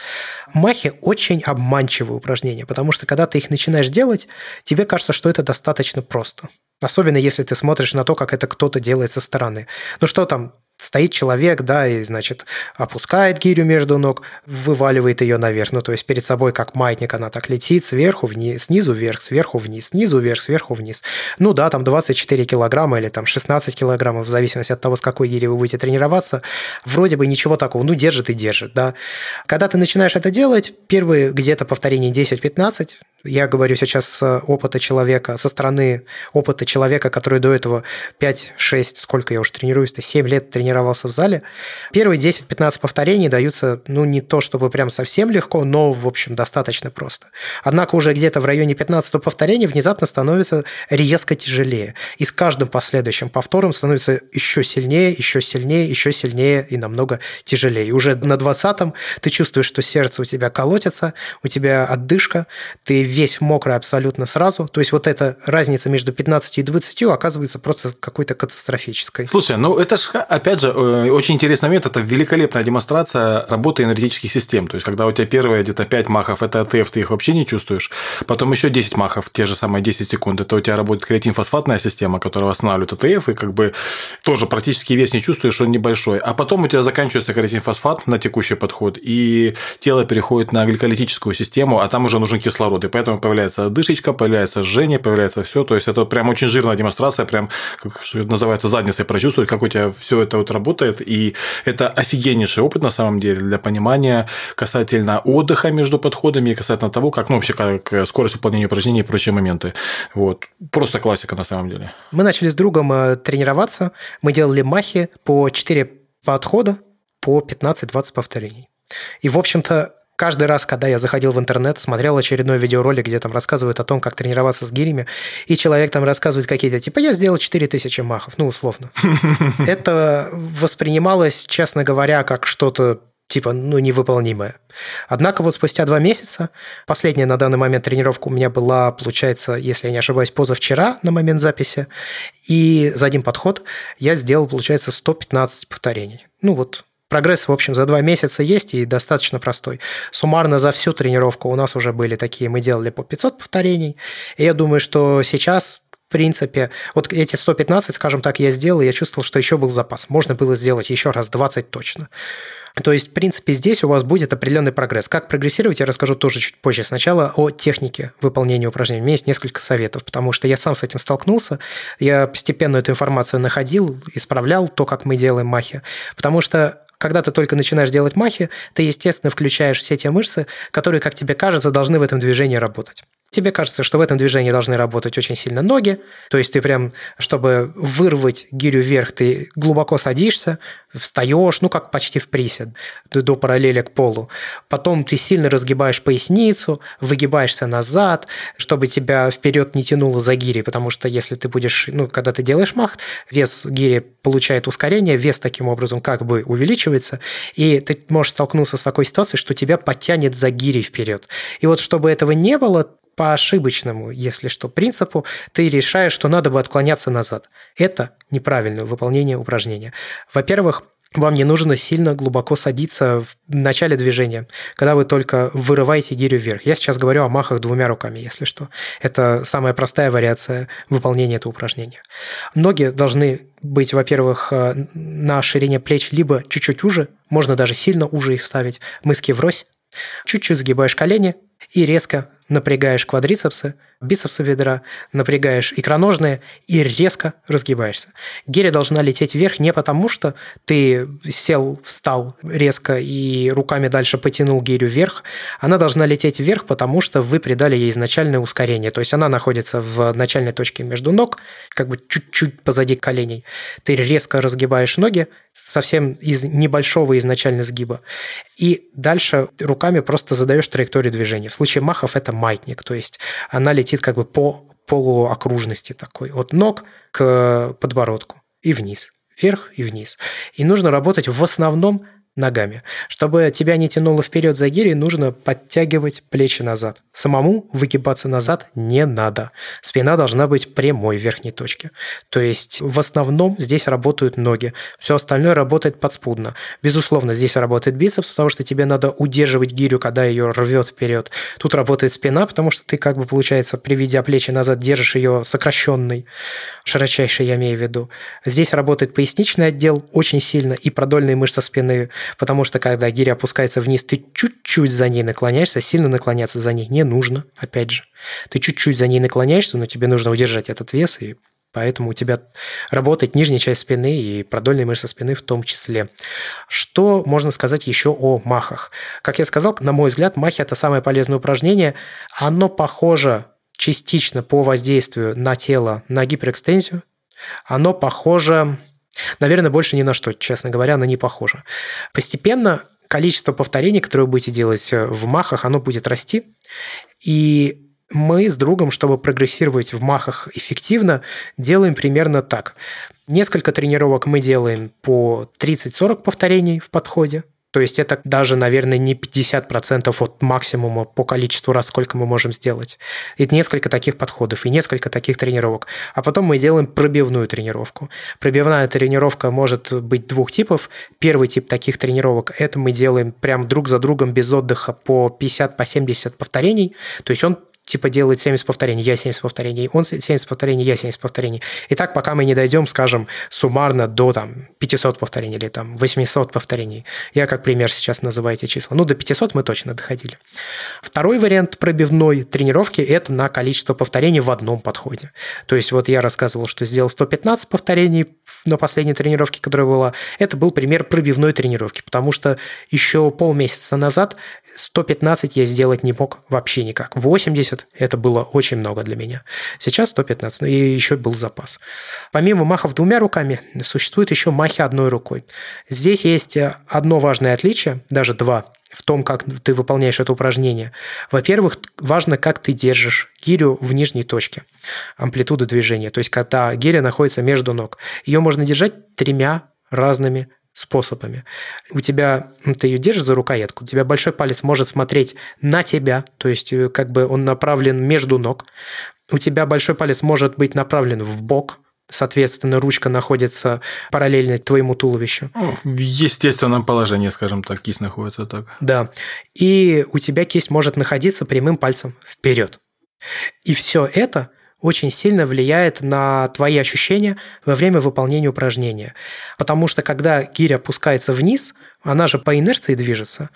Speaker 1: Махи очень обманчивые упражнения, потому что когда ты их начинаешь делать, тебе кажется, что это достаточно просто. Особенно если ты смотришь на то, как это кто-то делает со стороны. Ну что там, стоит человек, да, и, значит, опускает гирю между ног, вываливает ее наверх. Ну, то есть перед собой, как маятник, она так летит сверху вниз, снизу вверх, сверху вниз, снизу вверх, сверху вниз. Ну да, там 24 килограмма или там 16 килограммов, в зависимости от того, с какой гири вы будете тренироваться. Вроде бы ничего такого, ну, держит и держит, да. Когда ты начинаешь это делать, первые где-то повторений 10-15, я говорю сейчас с опыта человека, со стороны опыта человека, который до этого 5-6, сколько я уже тренируюсь-то, 7 лет тренировался в зале. Первые 10-15 повторений даются, ну, не то чтобы прям совсем легко, но, в общем, достаточно просто. Однако уже где-то в районе 15 повторения внезапно становится резко тяжелее. И с каждым последующим повтором становится еще сильнее, еще сильнее, еще сильнее и намного тяжелее. Уже на 20-м ты чувствуешь, что сердце у тебя колотится, у тебя отдышка, ты весь мокрый абсолютно сразу. То есть вот эта разница между 15 и 20 оказывается просто какой-то катастрофической.
Speaker 2: Слушай, ну это же, опять же, э, очень интересный момент. Это великолепная демонстрация работы энергетических систем. То есть, когда у тебя первые где-то 5 махов – это АТФ, ты их вообще не чувствуешь. Потом еще 10 махов, те же самые 10 секунд, это у тебя работает креатин-фосфатная система, которая восстанавливает АТФ, и как бы тоже практически вес не чувствуешь, он небольшой. А потом у тебя заканчивается креатин-фосфат на текущий подход, и тело переходит на гликолитическую систему, а там уже нужен кислород. И поэтому появляется дышечка, появляется жжение, появляется все. То есть это прям очень жирная демонстрация, прям, как что называется, задницей прочувствовать, как у тебя все это вот работает. И это офигеннейший опыт на самом деле для понимания касательно отдыха между подходами и касательно того, как, ну, вообще, как скорость выполнения упражнений и прочие моменты. Вот. Просто классика на самом деле.
Speaker 1: Мы начали с другом э, тренироваться. Мы делали махи по 4 подхода по 15-20 повторений. И, в общем-то, каждый раз, когда я заходил в интернет, смотрел очередной видеоролик, где там рассказывают о том, как тренироваться с гирями, и человек там рассказывает какие-то, типа, я сделал 4000 махов, ну, условно. [LAUGHS] Это воспринималось, честно говоря, как что-то типа, ну, невыполнимое. Однако вот спустя два месяца, последняя на данный момент тренировка у меня была, получается, если я не ошибаюсь, позавчера на момент записи, и за один подход я сделал, получается, 115 повторений. Ну, вот Прогресс, в общем, за два месяца есть и достаточно простой. Суммарно за всю тренировку у нас уже были такие, мы делали по 500 повторений. И я думаю, что сейчас принципе, вот эти 115, скажем так, я сделал, я чувствовал, что еще был запас. Можно было сделать еще раз 20 точно. То есть, в принципе, здесь у вас будет определенный прогресс. Как прогрессировать, я расскажу тоже чуть позже. Сначала о технике выполнения упражнений. У меня есть несколько советов, потому что я сам с этим столкнулся. Я постепенно эту информацию находил, исправлял то, как мы делаем махи. Потому что когда ты только начинаешь делать махи, ты, естественно, включаешь все те мышцы, которые, как тебе кажется, должны в этом движении работать. Тебе кажется, что в этом движении должны работать очень сильно ноги, то есть ты прям, чтобы вырвать гирю вверх, ты глубоко садишься, встаешь, ну как почти в присед, до параллели к полу. Потом ты сильно разгибаешь поясницу, выгибаешься назад, чтобы тебя вперед не тянуло за гири, потому что если ты будешь, ну когда ты делаешь мах, вес гири получает ускорение, вес таким образом как бы увеличивается, и ты можешь столкнуться с такой ситуацией, что тебя подтянет за гири вперед. И вот чтобы этого не было, по ошибочному, если что, принципу, ты решаешь, что надо бы отклоняться назад. Это неправильное выполнение упражнения. Во-первых, вам не нужно сильно глубоко садиться в начале движения, когда вы только вырываете гирю вверх. Я сейчас говорю о махах двумя руками, если что. Это самая простая вариация выполнения этого упражнения. Ноги должны быть, во-первых, э, на ширине плеч либо чуть-чуть уже, можно даже сильно уже их ставить, мыски врозь, чуть-чуть сгибаешь колени и резко напрягаешь квадрицепсы, бицепсы бедра, напрягаешь икроножные и резко разгибаешься. Гиря должна лететь вверх не потому, что ты сел, встал резко и руками дальше потянул гирю вверх. Она должна лететь вверх, потому что вы придали ей изначальное ускорение. То есть она находится в начальной точке между ног, как бы чуть-чуть позади коленей. Ты резко разгибаешь ноги совсем из небольшого изначально сгиба. И дальше руками просто задаешь траекторию движения. В случае махов это маятник, то есть она летит как бы по полуокружности такой, от ног к подбородку и вниз, вверх и вниз. И нужно работать в основном ногами. Чтобы тебя не тянуло вперед за гири, нужно подтягивать плечи назад. Самому выгибаться назад не надо. Спина должна быть прямой в верхней точке. То есть в основном здесь работают ноги. Все остальное работает подспудно. Безусловно, здесь работает бицепс, потому что тебе надо удерживать гирю, когда ее рвет вперед. Тут работает спина, потому что ты как бы, получается, приведя плечи назад, держишь ее сокращенной, широчайшей я имею в виду. Здесь работает поясничный отдел очень сильно и продольные мышцы спины потому что когда гиря опускается вниз, ты чуть-чуть за ней наклоняешься, сильно наклоняться за ней не нужно, опять же. Ты чуть-чуть за ней наклоняешься, но тебе нужно удержать этот вес, и Поэтому у тебя работает нижняя часть спины и продольные мышцы спины в том числе. Что можно сказать еще о махах? Как я сказал, на мой взгляд, махи – это самое полезное упражнение. Оно похоже частично по воздействию на тело на гиперэкстензию. Оно похоже Наверное, больше ни на что, честно говоря, она не похожа. Постепенно количество повторений, которые вы будете делать э, в махах, оно будет расти. И мы с другом, чтобы прогрессировать в махах эффективно, делаем примерно так. Несколько тренировок мы делаем по 30-40 повторений в подходе. То есть это даже, наверное, не 50% от максимума по количеству раз, сколько мы можем сделать. И несколько таких подходов, и несколько таких тренировок. А потом мы делаем пробивную тренировку. Пробивная тренировка может быть двух типов. Первый тип таких тренировок – это мы делаем прям друг за другом без отдыха по 50, по 70 повторений. То есть он типа делает 70 повторений, я 70 повторений, он 70 повторений, я 70 повторений. И так, пока мы не дойдем, скажем, суммарно до там 500 повторений или там 800 повторений. Я как пример сейчас называю эти числа. Ну, до 500 мы точно доходили. Второй вариант пробивной тренировки – это на количество повторений в одном подходе. То есть вот я рассказывал, что сделал 115 повторений на последней тренировке, которая была. Это был пример пробивной тренировки, потому что еще полмесяца назад 115 я сделать не мог вообще никак. 80 это было очень много для меня. Сейчас 115, и еще был запас. Помимо махов двумя руками, существует еще махи одной рукой. Здесь есть э, одно важное отличие, даже два, в том, как ты выполняешь это упражнение. Во-первых, важно, как ты держишь гирю в нижней точке, амплитуда движения, то есть когда гиря находится между ног. Ее можно держать тремя разными способами. У тебя, ты ее держишь за рукоятку, у тебя большой палец может смотреть на тебя, то есть э, как бы он направлен между ног. У тебя большой палец может быть направлен в бок, соответственно, ручка находится параллельно твоему туловищу.
Speaker 2: Ну, в естественном положении, скажем так, кисть находится так.
Speaker 1: Да. И у тебя кисть может находиться прямым пальцем вперед. И все это очень сильно влияет на твои ощущения во время выполнения упражнения. Потому что когда гиря опускается вниз, она же по инерции движется.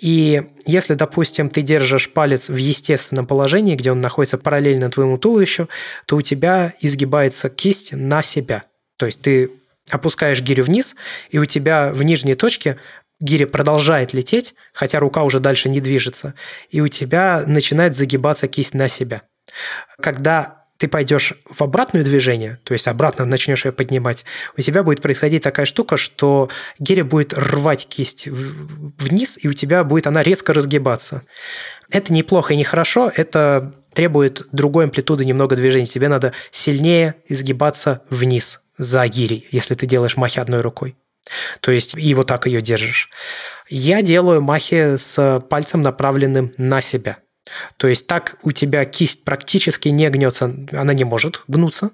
Speaker 1: И если, допустим, ты держишь палец в естественном положении, где он находится параллельно твоему туловищу, то у тебя изгибается кисть на себя. То есть ты опускаешь гирю вниз, и у тебя в нижней точке гиря продолжает лететь, хотя рука уже дальше не движется, и у тебя начинает загибаться кисть на себя. Когда ты пойдешь в обратное движение, то есть обратно начнешь ее поднимать, у тебя будет происходить такая штука, что гиря будет рвать кисть вниз, и у тебя будет она резко разгибаться. Это неплохо и нехорошо, это требует другой амплитуды немного движения. Тебе надо сильнее изгибаться вниз за гирей, если ты делаешь махи одной рукой. То есть и вот так ее держишь. Я делаю махи с пальцем, направленным на себя – то есть так у тебя кисть практически не гнется, она не может гнуться,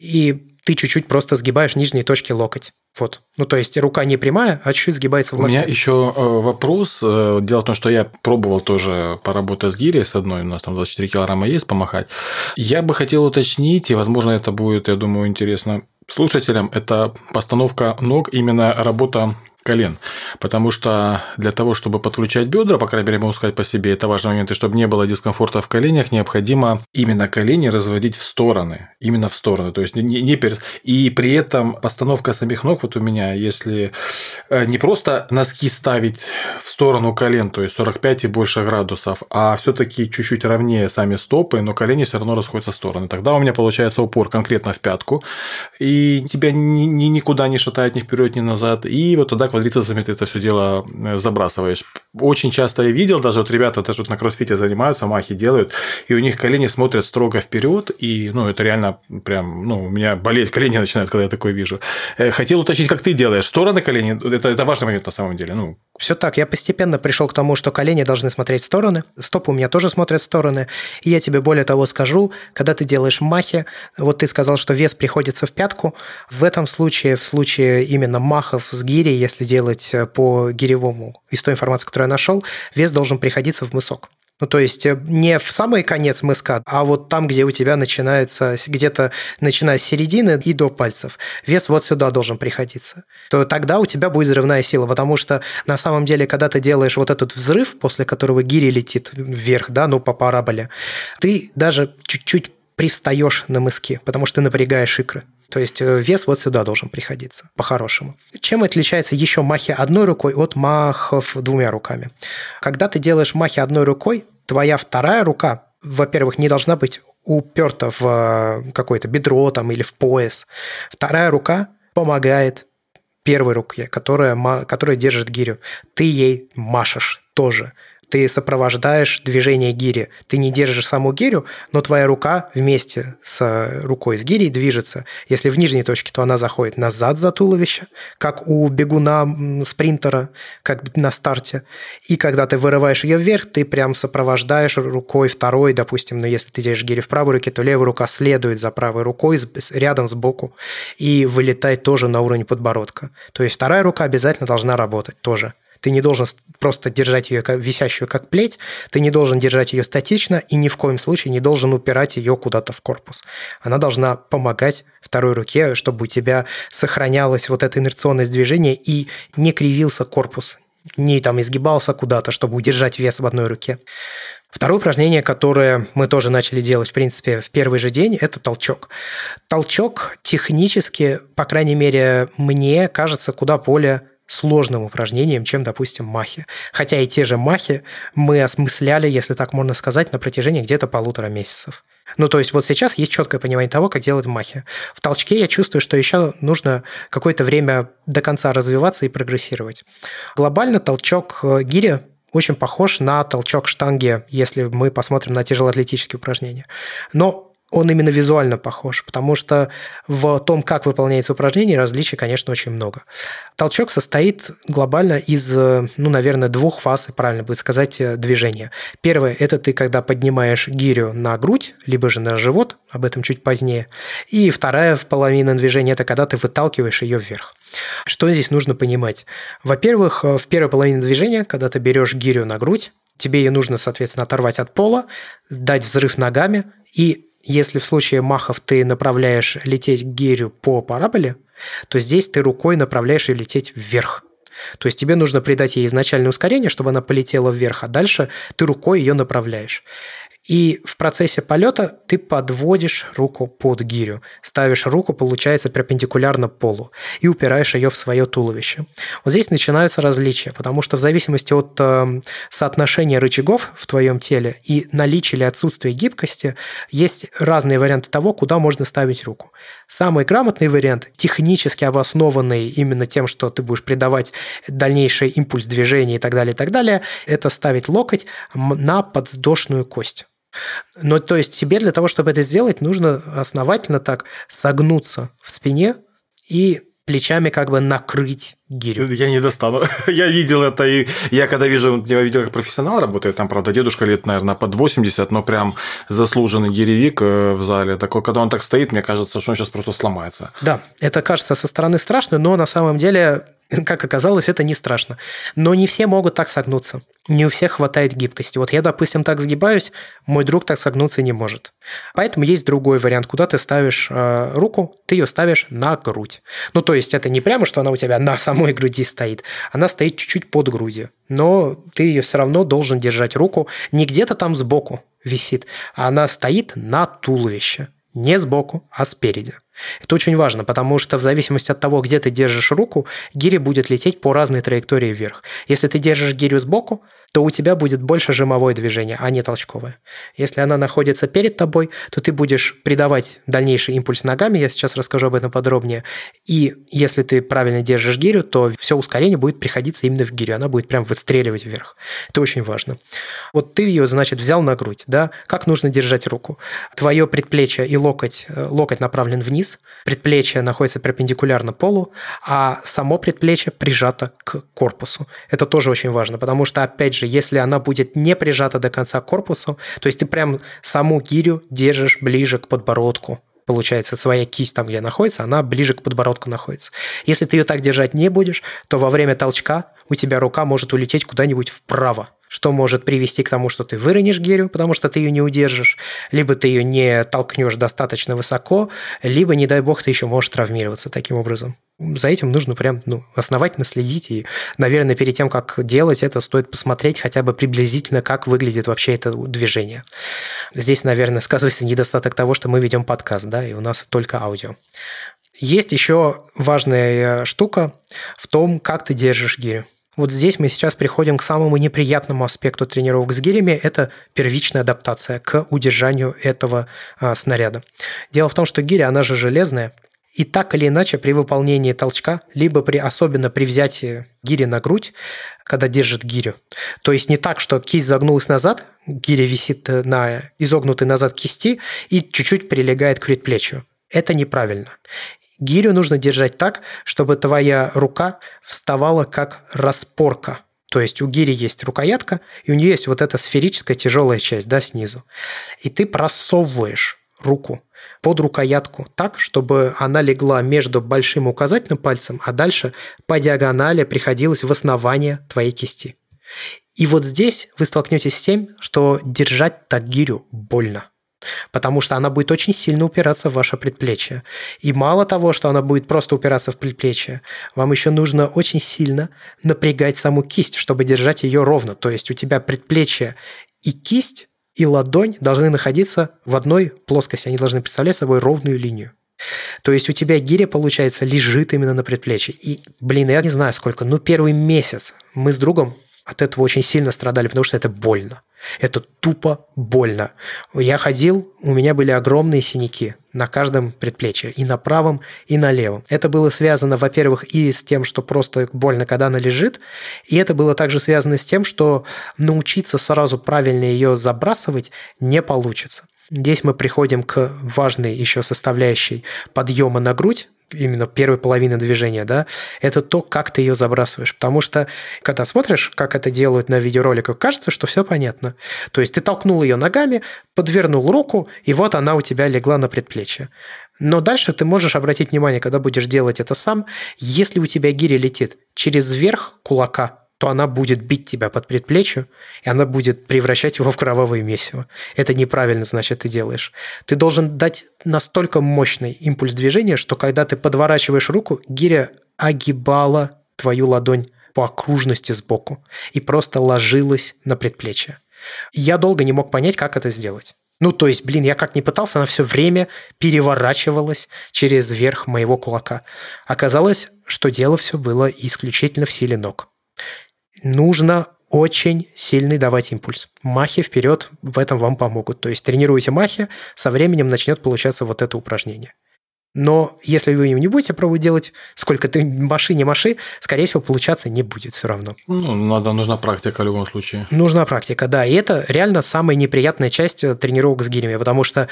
Speaker 1: и ты чуть-чуть просто сгибаешь нижние точки локоть. Вот. Ну, то есть рука не прямая, а чуть сгибается в
Speaker 2: локте. У меня еще э, вопрос. Э, дело в том, что я пробовал тоже поработать с гирей с одной, у нас там 24 килограмма есть, помахать. Я бы хотел уточнить, и, возможно, это будет, я думаю, интересно слушателям, это постановка ног, именно работа колен. Потому что для того, чтобы подключать бедра, по крайней мере, могу сказать по себе, это важный момент, и чтобы не было дискомфорта в коленях, необходимо именно колени разводить в стороны. Именно в стороны. То есть не, не перед... И при этом постановка самих ног, вот у меня, если э, не просто носки ставить в сторону колен, то есть 45 и больше градусов, а все-таки чуть-чуть ровнее сами стопы, но колени все равно расходятся в стороны. Тогда у меня получается упор конкретно в пятку, и тебя ни, ни, никуда не шатает ни вперед, ни назад. И вот тогда квадрицепсами ты это все дело э, забрасываешь. Очень часто я видел, даже вот ребята даже вот на кроссфите занимаются, махи делают, и у них колени смотрят строго вперед, и ну, это реально прям, ну, у меня болеть колени начинают, когда я такое вижу. Э, хотел уточнить, как ты делаешь. Стороны колени, это, это важный момент на самом деле. Ну.
Speaker 1: Все так, я постепенно пришел к тому, что колени должны смотреть в стороны, стопы у меня тоже смотрят в стороны, и я тебе более того скажу, когда ты делаешь махи, вот ты сказал, что вес приходится в пятку, в этом случае, в случае именно махов с гири, если делать э, по гиревому, из той информации, которую я нашел, вес должен приходиться в мысок. Ну, то есть э, не в самый конец мыска, а вот там, где у тебя начинается, где-то начиная с середины и до пальцев. Вес вот сюда должен приходиться. То тогда у тебя будет взрывная сила, потому что на самом деле, когда ты делаешь вот этот взрыв, после которого гири летит вверх, да, ну, по параболе, ты даже чуть-чуть привстаешь на мыски, потому что ты напрягаешь икры. То есть э, вес вот сюда должен приходиться, по-хорошему. Чем отличается еще махи одной рукой от махов двумя руками? Когда ты делаешь махи одной рукой, твоя вторая рука, во-первых, не должна быть уперта в э, какое-то бедро там, или в пояс. Вторая рука помогает первой руке, которая, которая держит гирю. Ты ей машешь тоже ты сопровождаешь движение гири. Ты не держишь саму гирю, но твоя рука вместе с рукой с гирей движется. Если в нижней точке, то она заходит назад за туловище, как у бегуна спринтера, как на старте. И когда ты вырываешь ее вверх, ты прям сопровождаешь рукой второй, допустим, но если ты держишь гири в правой руке, то левая рука следует за правой рукой рядом сбоку и вылетает тоже на уровень подбородка. То есть вторая рука обязательно должна работать тоже. Ты не должен просто держать ее висящую как плеть, ты не должен держать ее статично и ни в коем случае не должен упирать ее куда-то в корпус. Она должна помогать второй руке, чтобы у тебя сохранялась вот эта инерционность движения и не кривился корпус, не там изгибался куда-то, чтобы удержать вес в одной руке. Второе упражнение, которое мы тоже начали делать, в принципе, в первый же день, это толчок. Толчок технически, по крайней мере, мне кажется куда более сложным упражнением, чем, допустим, махи. Хотя и те же махи мы осмысляли, если так можно сказать, на протяжении где-то полутора месяцев. Ну, то есть вот сейчас есть четкое понимание того, как делать махи. В толчке я чувствую, что еще нужно какое-то время до конца развиваться и прогрессировать. Глобально толчок э, гири очень похож на толчок штанги, если мы посмотрим на тяжелоатлетические упражнения. Но он именно визуально похож, потому что в том, как выполняется упражнение, различий, конечно, очень много. Толчок состоит глобально из, ну, наверное, двух фаз, правильно будет сказать, э, движения. Первое – это ты, когда поднимаешь гирю на грудь, либо же на живот, об этом чуть позднее. И вторая половина движения – это когда ты выталкиваешь ее вверх. Что здесь нужно понимать? Во-первых, э, в первой половине движения, когда ты берешь гирю на грудь, тебе ее нужно, соответственно, оторвать от пола, дать взрыв ногами и если в случае махов ты направляешь лететь гирю по параболе, то здесь ты рукой направляешь ее лететь вверх. То есть тебе нужно придать ей изначальное ускорение, чтобы она полетела вверх, а дальше ты рукой ее направляешь. И в процессе полета ты подводишь руку под гирю, ставишь руку, получается, перпендикулярно полу и упираешь ее в свое туловище. Вот здесь начинаются различия, потому что в зависимости от э, соотношения рычагов в твоем теле и наличия или отсутствия гибкости есть разные варианты того, куда можно ставить руку. Самый грамотный вариант, технически обоснованный именно тем, что ты будешь придавать дальнейший импульс движения и так далее, и так далее, это ставить локоть на подвздошную кость. Но то есть тебе для того, чтобы это сделать, нужно основательно так согнуться в спине и плечами как бы накрыть гирю.
Speaker 2: Я не достану. [LAUGHS] я видел это, и я когда вижу, я видел, как профессионал работает, там, правда, дедушка лет, наверное, под 80, но прям заслуженный гиревик э, в зале. Такой, когда он так стоит, мне кажется, что он сейчас просто сломается.
Speaker 1: Да, это кажется со стороны страшно, но на самом деле [LAUGHS] как оказалось, это не страшно. Но не все могут так согнуться. Не у всех хватает гибкости. Вот я, допустим, так сгибаюсь, мой друг так согнуться не может. Поэтому есть другой вариант, куда ты ставишь э, руку, ты ее ставишь на грудь. Ну, то есть это не прямо, что она у тебя на самой груди стоит. Она стоит чуть-чуть под грудью. Но ты ее все равно должен держать руку не где-то там сбоку висит, а она стоит на туловище. Не сбоку, а спереди. Это очень важно, потому что в зависимости от того, где ты держишь руку, гиря будет лететь по разной траектории вверх. Если ты держишь гирю сбоку, то у тебя будет больше жимовое движение, а не толчковое. Если она находится перед тобой, то ты будешь придавать дальнейший импульс ногами, я сейчас расскажу об этом подробнее. И если ты правильно держишь гирю, то все ускорение будет приходиться именно в гирю, она будет прям выстреливать вверх. Это очень важно. Вот ты ее, значит, взял на грудь, да? Как нужно держать руку? Твое предплечье и локоть, э, локоть направлен вниз, предплечье находится перпендикулярно полу, а само предплечье прижато к корпусу. Это тоже очень важно, потому что, опять если она будет не прижата до конца к корпусу, то есть ты прям саму гирю держишь ближе к подбородку, получается, своя кисть там, где находится, она ближе к подбородку находится. Если ты ее так держать не будешь, то во время толчка у тебя рука может улететь куда-нибудь вправо что может привести к тому, что ты выронишь гирю, потому что ты ее не удержишь, либо ты ее не толкнешь достаточно высоко, либо, не дай бог, ты еще можешь травмироваться таким образом. За этим нужно прям ну, основательно следить, и, наверное, перед тем, как делать это, стоит посмотреть хотя бы приблизительно, как выглядит вообще это движение. Здесь, наверное, [LAUGHS] сказывается недостаток того, что мы ведем подкаст, да, и у нас только аудио. Есть еще важная штука в том, как ты держишь гирю. Вот здесь мы сейчас приходим к самому неприятному аспекту тренировок с гирями – это первичная адаптация к удержанию этого а, снаряда. Дело в том, что гиря, она же железная, и так или иначе при выполнении толчка, либо при, особенно при взятии гири на грудь, когда держит гирю, то есть не так, что кисть загнулась назад, гиря висит на изогнутой назад кисти и чуть-чуть прилегает к предплечью. Это неправильно. Гирю нужно держать так, чтобы твоя рука вставала как распорка. То есть у гири есть рукоятка, и у нее есть вот эта сферическая тяжелая часть, да, снизу. И ты просовываешь руку под рукоятку так, чтобы она легла между большим и указательным пальцем, а дальше по диагонали приходилось в основание твоей кисти. И вот здесь вы столкнетесь с тем, что держать так гирю больно потому что она будет очень сильно упираться в ваше предплечье. И мало того, что она будет просто упираться в предплечье, вам еще нужно очень сильно напрягать саму кисть, чтобы держать ее ровно. То есть у тебя предплечье и кисть, и ладонь должны находиться в одной плоскости, они должны представлять собой ровную линию. То есть у тебя гиря, получается, лежит именно на предплечье. И, блин, я не знаю сколько, ну первый месяц мы с другом от этого очень сильно страдали, потому что это больно. Это тупо больно. Я ходил, у меня были огромные синяки на каждом предплечье, и на правом, и на левом. Это было связано, во-первых, и с тем, что просто больно, когда она лежит, и это было также связано с тем, что научиться сразу правильно ее забрасывать не получится. Здесь мы приходим к важной еще составляющей подъема на грудь, именно первой половины движения, да, это то, как ты ее забрасываешь. Потому что, когда смотришь, как это делают на видеороликах, кажется, что все понятно. То есть ты толкнул ее ногами, подвернул руку, и вот она у тебя легла на предплечье. Но дальше ты можешь обратить внимание, когда будешь делать это сам, если у тебя гиря летит через верх кулака, то она будет бить тебя под предплечье, и она будет превращать его в кровавое месиво. Это неправильно, значит, ты делаешь. Ты должен дать настолько мощный импульс движения, что когда ты подворачиваешь руку, гиря огибала твою ладонь по окружности сбоку и просто ложилась на предплечье. Я долго не мог понять, как это сделать. Ну, то есть, блин, я как ни пытался, она все время переворачивалась через верх моего кулака. Оказалось, что дело все было исключительно в силе ног нужно очень сильный давать импульс. Махи вперед в этом вам помогут. То есть тренируйте махи, со временем начнет получаться вот это упражнение. Но если вы им не будете пробовать делать, сколько ты маши, не маши, скорее всего, получаться не будет все равно.
Speaker 2: Ну, надо, нужна практика в любом случае.
Speaker 1: Нужна практика, да. И это реально самая неприятная часть э, тренировок с гирями, потому что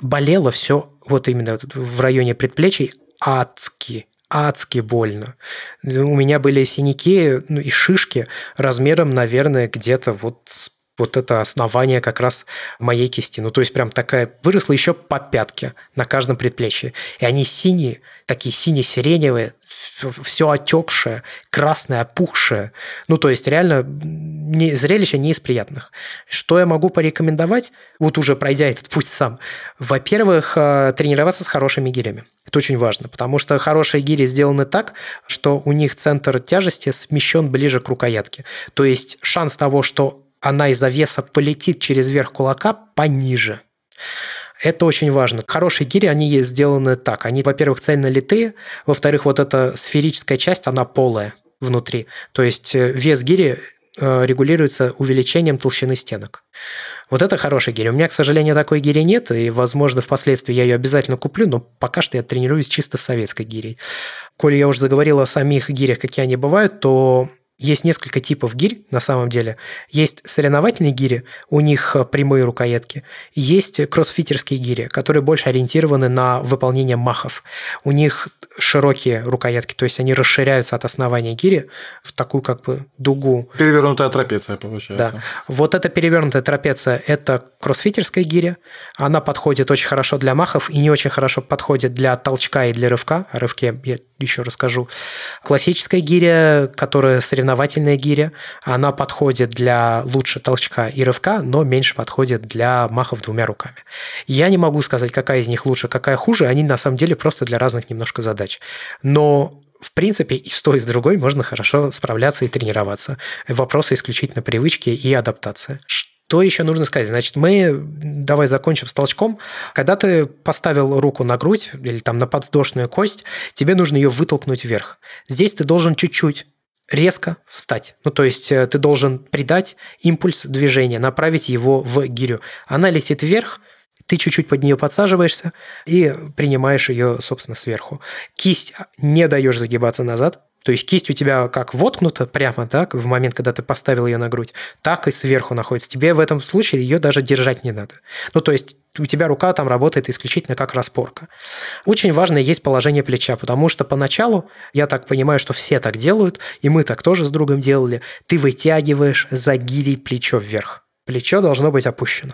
Speaker 1: болело все вот именно в районе предплечий адски адски больно. У меня были синяки ну, и шишки размером, наверное, где-то вот с вот это основание как раз моей кисти. Ну, то есть прям такая выросла еще по пятке на каждом предплечье. И они синие, такие сине-сиреневые, все отекшее, красное, опухшее. Ну, то есть реально не, зрелище не из приятных. Что я могу порекомендовать, вот уже пройдя этот путь сам? Во-первых, э, тренироваться с хорошими гирями. Это очень важно, потому что хорошие гири сделаны так, что у них центр тяжести смещен ближе к рукоятке. То есть шанс того, что она из-за веса полетит через верх кулака пониже. Это очень важно. Хорошие гири, они сделаны так. Они, во-первых, цельно литые, во-вторых, вот эта сферическая часть, она полая внутри. То есть э, вес гири регулируется увеличением толщины стенок. Вот это хорошая гиря. У меня, к сожалению, такой гири нет, и, возможно, впоследствии я ее обязательно куплю, но пока что я тренируюсь чисто с советской гирей. Коли я уже заговорил о самих гирях, какие они бывают, то есть несколько типов гирь на самом деле. Есть соревновательные гири, у них э, прямые рукоятки. Есть кроссфитерские гири, которые больше ориентированы на выполнение махов. У них широкие рукоятки, то есть они расширяются от основания гири в такую как бы дугу.
Speaker 2: Перевернутая трапеция получается.
Speaker 1: Да. Вот эта перевернутая трапеция – это кроссфитерская гиря. Она подходит очень хорошо для махов и не очень хорошо подходит для толчка и для рывка. О рывке я еще расскажу. Классическая гиря, которая соревновательная гиря, она подходит для лучше толчка и рывка, но меньше подходит для махов двумя руками. Я не могу сказать, какая из них лучше, какая хуже. Они на самом деле просто для разных немножко задач. Но в принципе, и с той, и с другой можно хорошо справляться и тренироваться. Вопросы исключительно привычки и адаптации. Что еще нужно сказать? Значит, мы, давай закончим с толчком. Когда ты поставил руку на грудь или там на подвздошную кость, тебе нужно ее вытолкнуть вверх. Здесь ты должен чуть-чуть резко встать. Ну, то есть э, ты должен придать импульс движения, направить его в гирю. Она летит вверх, ты чуть-чуть под нее подсаживаешься и принимаешь ее, собственно, сверху. Кисть не даешь загибаться назад, то есть кисть у тебя как воткнута прямо, так, в момент, когда ты поставил ее на грудь, так и сверху находится. Тебе в этом случае ее даже держать не надо. Ну, то есть у тебя рука там работает исключительно как распорка. Очень важно есть положение плеча, потому что поначалу, я так понимаю, что все так делают, и мы так тоже с другом делали, ты вытягиваешь за гирей плечо вверх. Плечо должно быть опущено.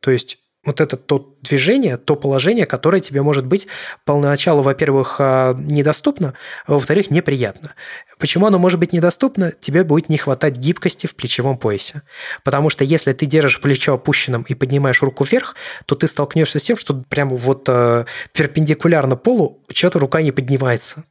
Speaker 1: То есть вот это то движение, то положение, которое тебе может быть поначалу, во-первых, а, недоступно, а во-вторых, неприятно. Почему оно может быть недоступно? Тебе будет не хватать гибкости в плечевом поясе. Потому что если ты держишь плечо опущенным и поднимаешь руку вверх, то ты столкнешься с тем, что прямо вот э, перпендикулярно полу что-то рука не поднимается.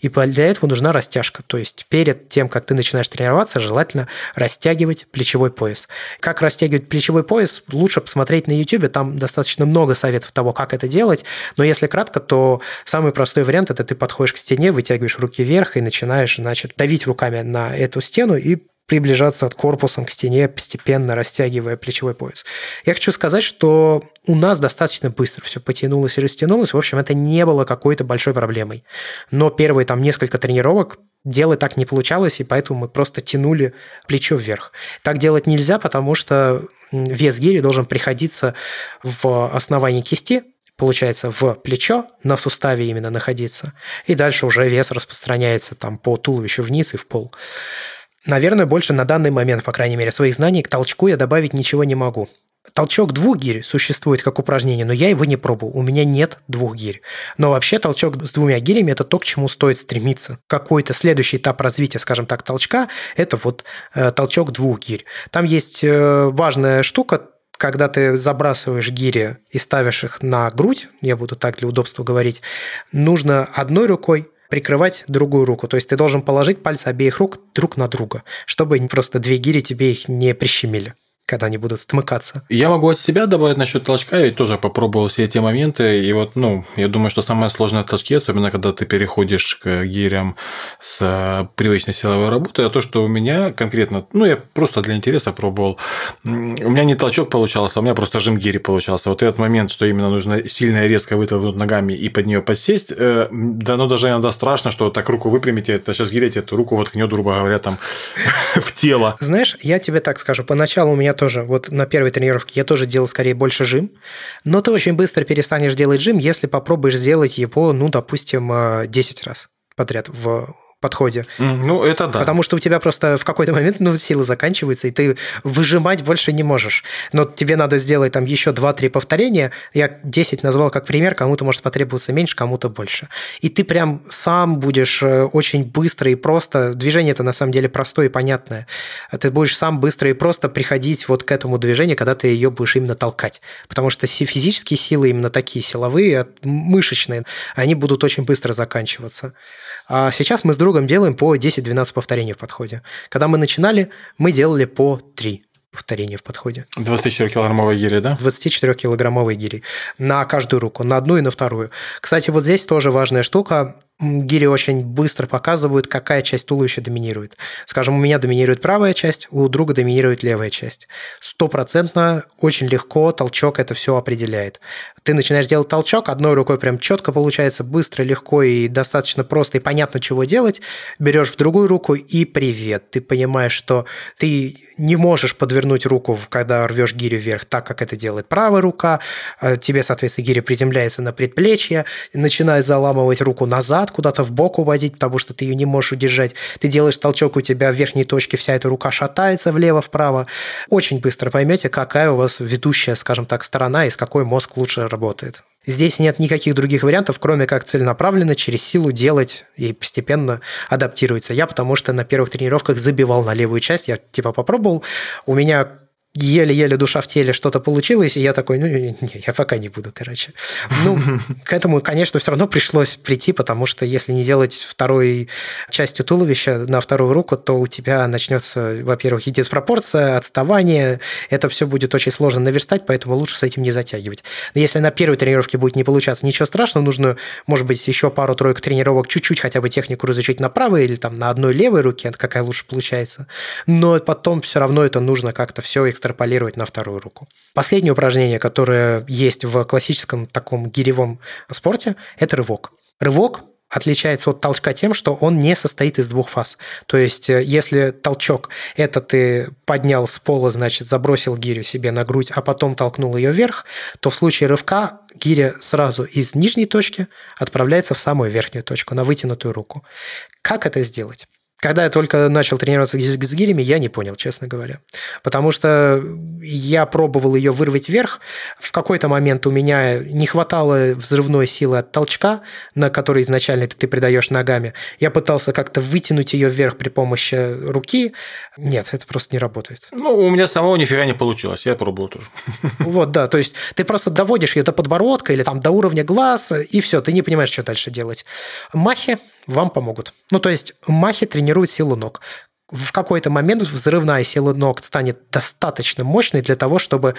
Speaker 1: И для этого нужна растяжка. То есть перед тем, как ты начинаешь тренироваться, желательно растягивать плечевой пояс. Как растягивать плечевой пояс, лучше посмотреть на YouTube. Там достаточно много советов того, как это делать. Но если кратко, то самый простой вариант – это ты подходишь к стене, вытягиваешь руки вверх и начинаешь, значит, давить руками на эту стену и приближаться корпусом к стене, постепенно растягивая плечевой пояс. Я хочу сказать, что у нас достаточно быстро все потянулось и растянулось. В общем, это не было какой-то большой проблемой. Но первые там несколько тренировок делать так не получалось, и поэтому мы просто тянули плечо вверх. Так делать нельзя, потому что вес гири должен приходиться в основании кисти, получается, в плечо, на суставе именно находиться, и дальше уже вес распространяется там по туловищу вниз и в пол. Наверное, больше на данный момент, по крайней мере, своих знаний к толчку я добавить ничего не могу. Толчок двух гирь существует как упражнение, но я его не пробовал. У меня нет двух гирь. Но вообще толчок с двумя гирями – это то, к чему стоит стремиться. Какой-то следующий этап развития, скажем так, толчка – это вот э, толчок двух гирь. Там есть э, важная штука, когда ты забрасываешь гири и ставишь их на грудь, я буду так для удобства говорить, нужно одной рукой прикрывать другую руку. То есть ты должен положить пальцы обеих рук друг на друга, чтобы просто две гири тебе их не прищемили когда они будут стмыкаться.
Speaker 2: Я могу от себя добавить насчет толчка, я тоже попробовал все эти моменты, и вот, ну, я думаю, что самое сложное в толчке, особенно когда ты переходишь к гирям с э, привычной силовой работы, это то, что у меня конкретно, ну, я просто для интереса пробовал, у меня не толчок получался, а у меня просто жим гири получался. Вот этот момент, что именно нужно сильно и резко вытолкнуть ногами и под нее подсесть, э, да, ну, даже иногда страшно, что так руку выпрямите, это сейчас гирите, эту руку воткнет, грубо говоря, там [LAUGHS] в тело.
Speaker 1: Знаешь, я тебе так скажу, поначалу у меня тоже, вот на первой тренировке я тоже делал скорее больше жим, но ты очень быстро перестанешь делать жим, если попробуешь сделать его, ну, допустим, 10 э, раз подряд в подходе.
Speaker 2: Ну, это да.
Speaker 1: Потому что у тебя просто в какой-то момент ну, силы заканчиваются, и ты выжимать больше не можешь. Но тебе надо сделать там еще 2-3 повторения. Я 10 назвал как пример, кому-то может потребоваться меньше, кому-то больше. И ты прям сам будешь э, очень быстро и просто... Движение это на самом деле простое и понятное. Ты будешь сам быстро и просто приходить вот к этому движению, когда ты ее будешь именно толкать. Потому что физические силы именно такие силовые, мышечные, они будут очень быстро заканчиваться. А сейчас мы с другом делаем по 10-12 повторений в подходе. Когда мы начинали, мы делали по 3 повторения в подходе.
Speaker 2: 24-килограммовой гири, да?
Speaker 1: 24-килограммовой гири. На каждую руку, на одну и на вторую. Кстати, вот здесь тоже важная штука гири очень быстро показывают, какая часть туловища доминирует. Скажем, у меня доминирует правая часть, у друга доминирует левая часть. Стопроцентно, очень легко толчок это все определяет. Ты начинаешь делать толчок, одной рукой прям четко получается, быстро, легко и достаточно просто и понятно, чего делать. Берешь в другую руку и привет. Ты понимаешь, что ты не можешь подвернуть руку, когда рвешь гирю вверх, так как это делает правая рука. Э, тебе, соответственно, гиря приземляется на предплечье, начинает заламывать руку назад, куда-то в бок уводить, потому что ты ее не можешь удержать. Ты делаешь толчок, у тебя в верхней точке вся эта рука шатается влево-вправо. Очень быстро поймете, какая у вас ведущая, скажем так, сторона и с какой мозг лучше работает. Здесь нет никаких других вариантов, кроме как целенаправленно через силу делать и постепенно адаптироваться. Я потому что на первых тренировках забивал на левую часть, я типа попробовал, у меня еле-еле душа в теле что-то получилось, и я такой, ну, не, не, я пока не буду, короче. Ну, [LAUGHS] к этому, конечно, все равно пришлось прийти, потому что если не делать второй частью туловища на вторую руку, то у тебя начнется, во-первых, и диспропорция, отставание, это все будет очень сложно наверстать, поэтому лучше с этим не затягивать. Но если на первой тренировке будет не получаться, ничего страшного, нужно, может быть, еще пару-тройку тренировок, чуть-чуть хотя бы технику разучить на правой или там на одной левой руке, какая лучше получается. Но потом все равно это нужно как-то все экстраполировать на вторую руку. Последнее упражнение, которое есть в классическом таком гиревом спорте, это рывок. Рывок отличается от толчка тем, что он не состоит из двух фаз. То есть, э, если толчок – это ты поднял с пола, значит, забросил гирю себе на грудь, а потом толкнул ее вверх, то в случае рывка гиря сразу из нижней точки отправляется в самую верхнюю точку, на вытянутую руку. Как это сделать? Когда я только начал тренироваться с гирями, я не понял, честно говоря. Потому что я пробовал ее вырвать вверх. В какой-то момент у меня не хватало взрывной силы от толчка, на который изначально ты придаешь ногами. Я пытался как-то вытянуть ее вверх при помощи руки. Нет, это просто не работает.
Speaker 2: Ну, у меня самого нифига не получилось. Я пробовал тоже. [LAUGHS]
Speaker 1: Вот, да. То есть ты просто доводишь ее до подбородка или там до уровня глаз, и все, ты не понимаешь, что дальше делать. Махи вам помогут. Ну, то есть махи тренируют силу ног. В какой-то момент взрывная сила ног станет достаточно мощной для того, чтобы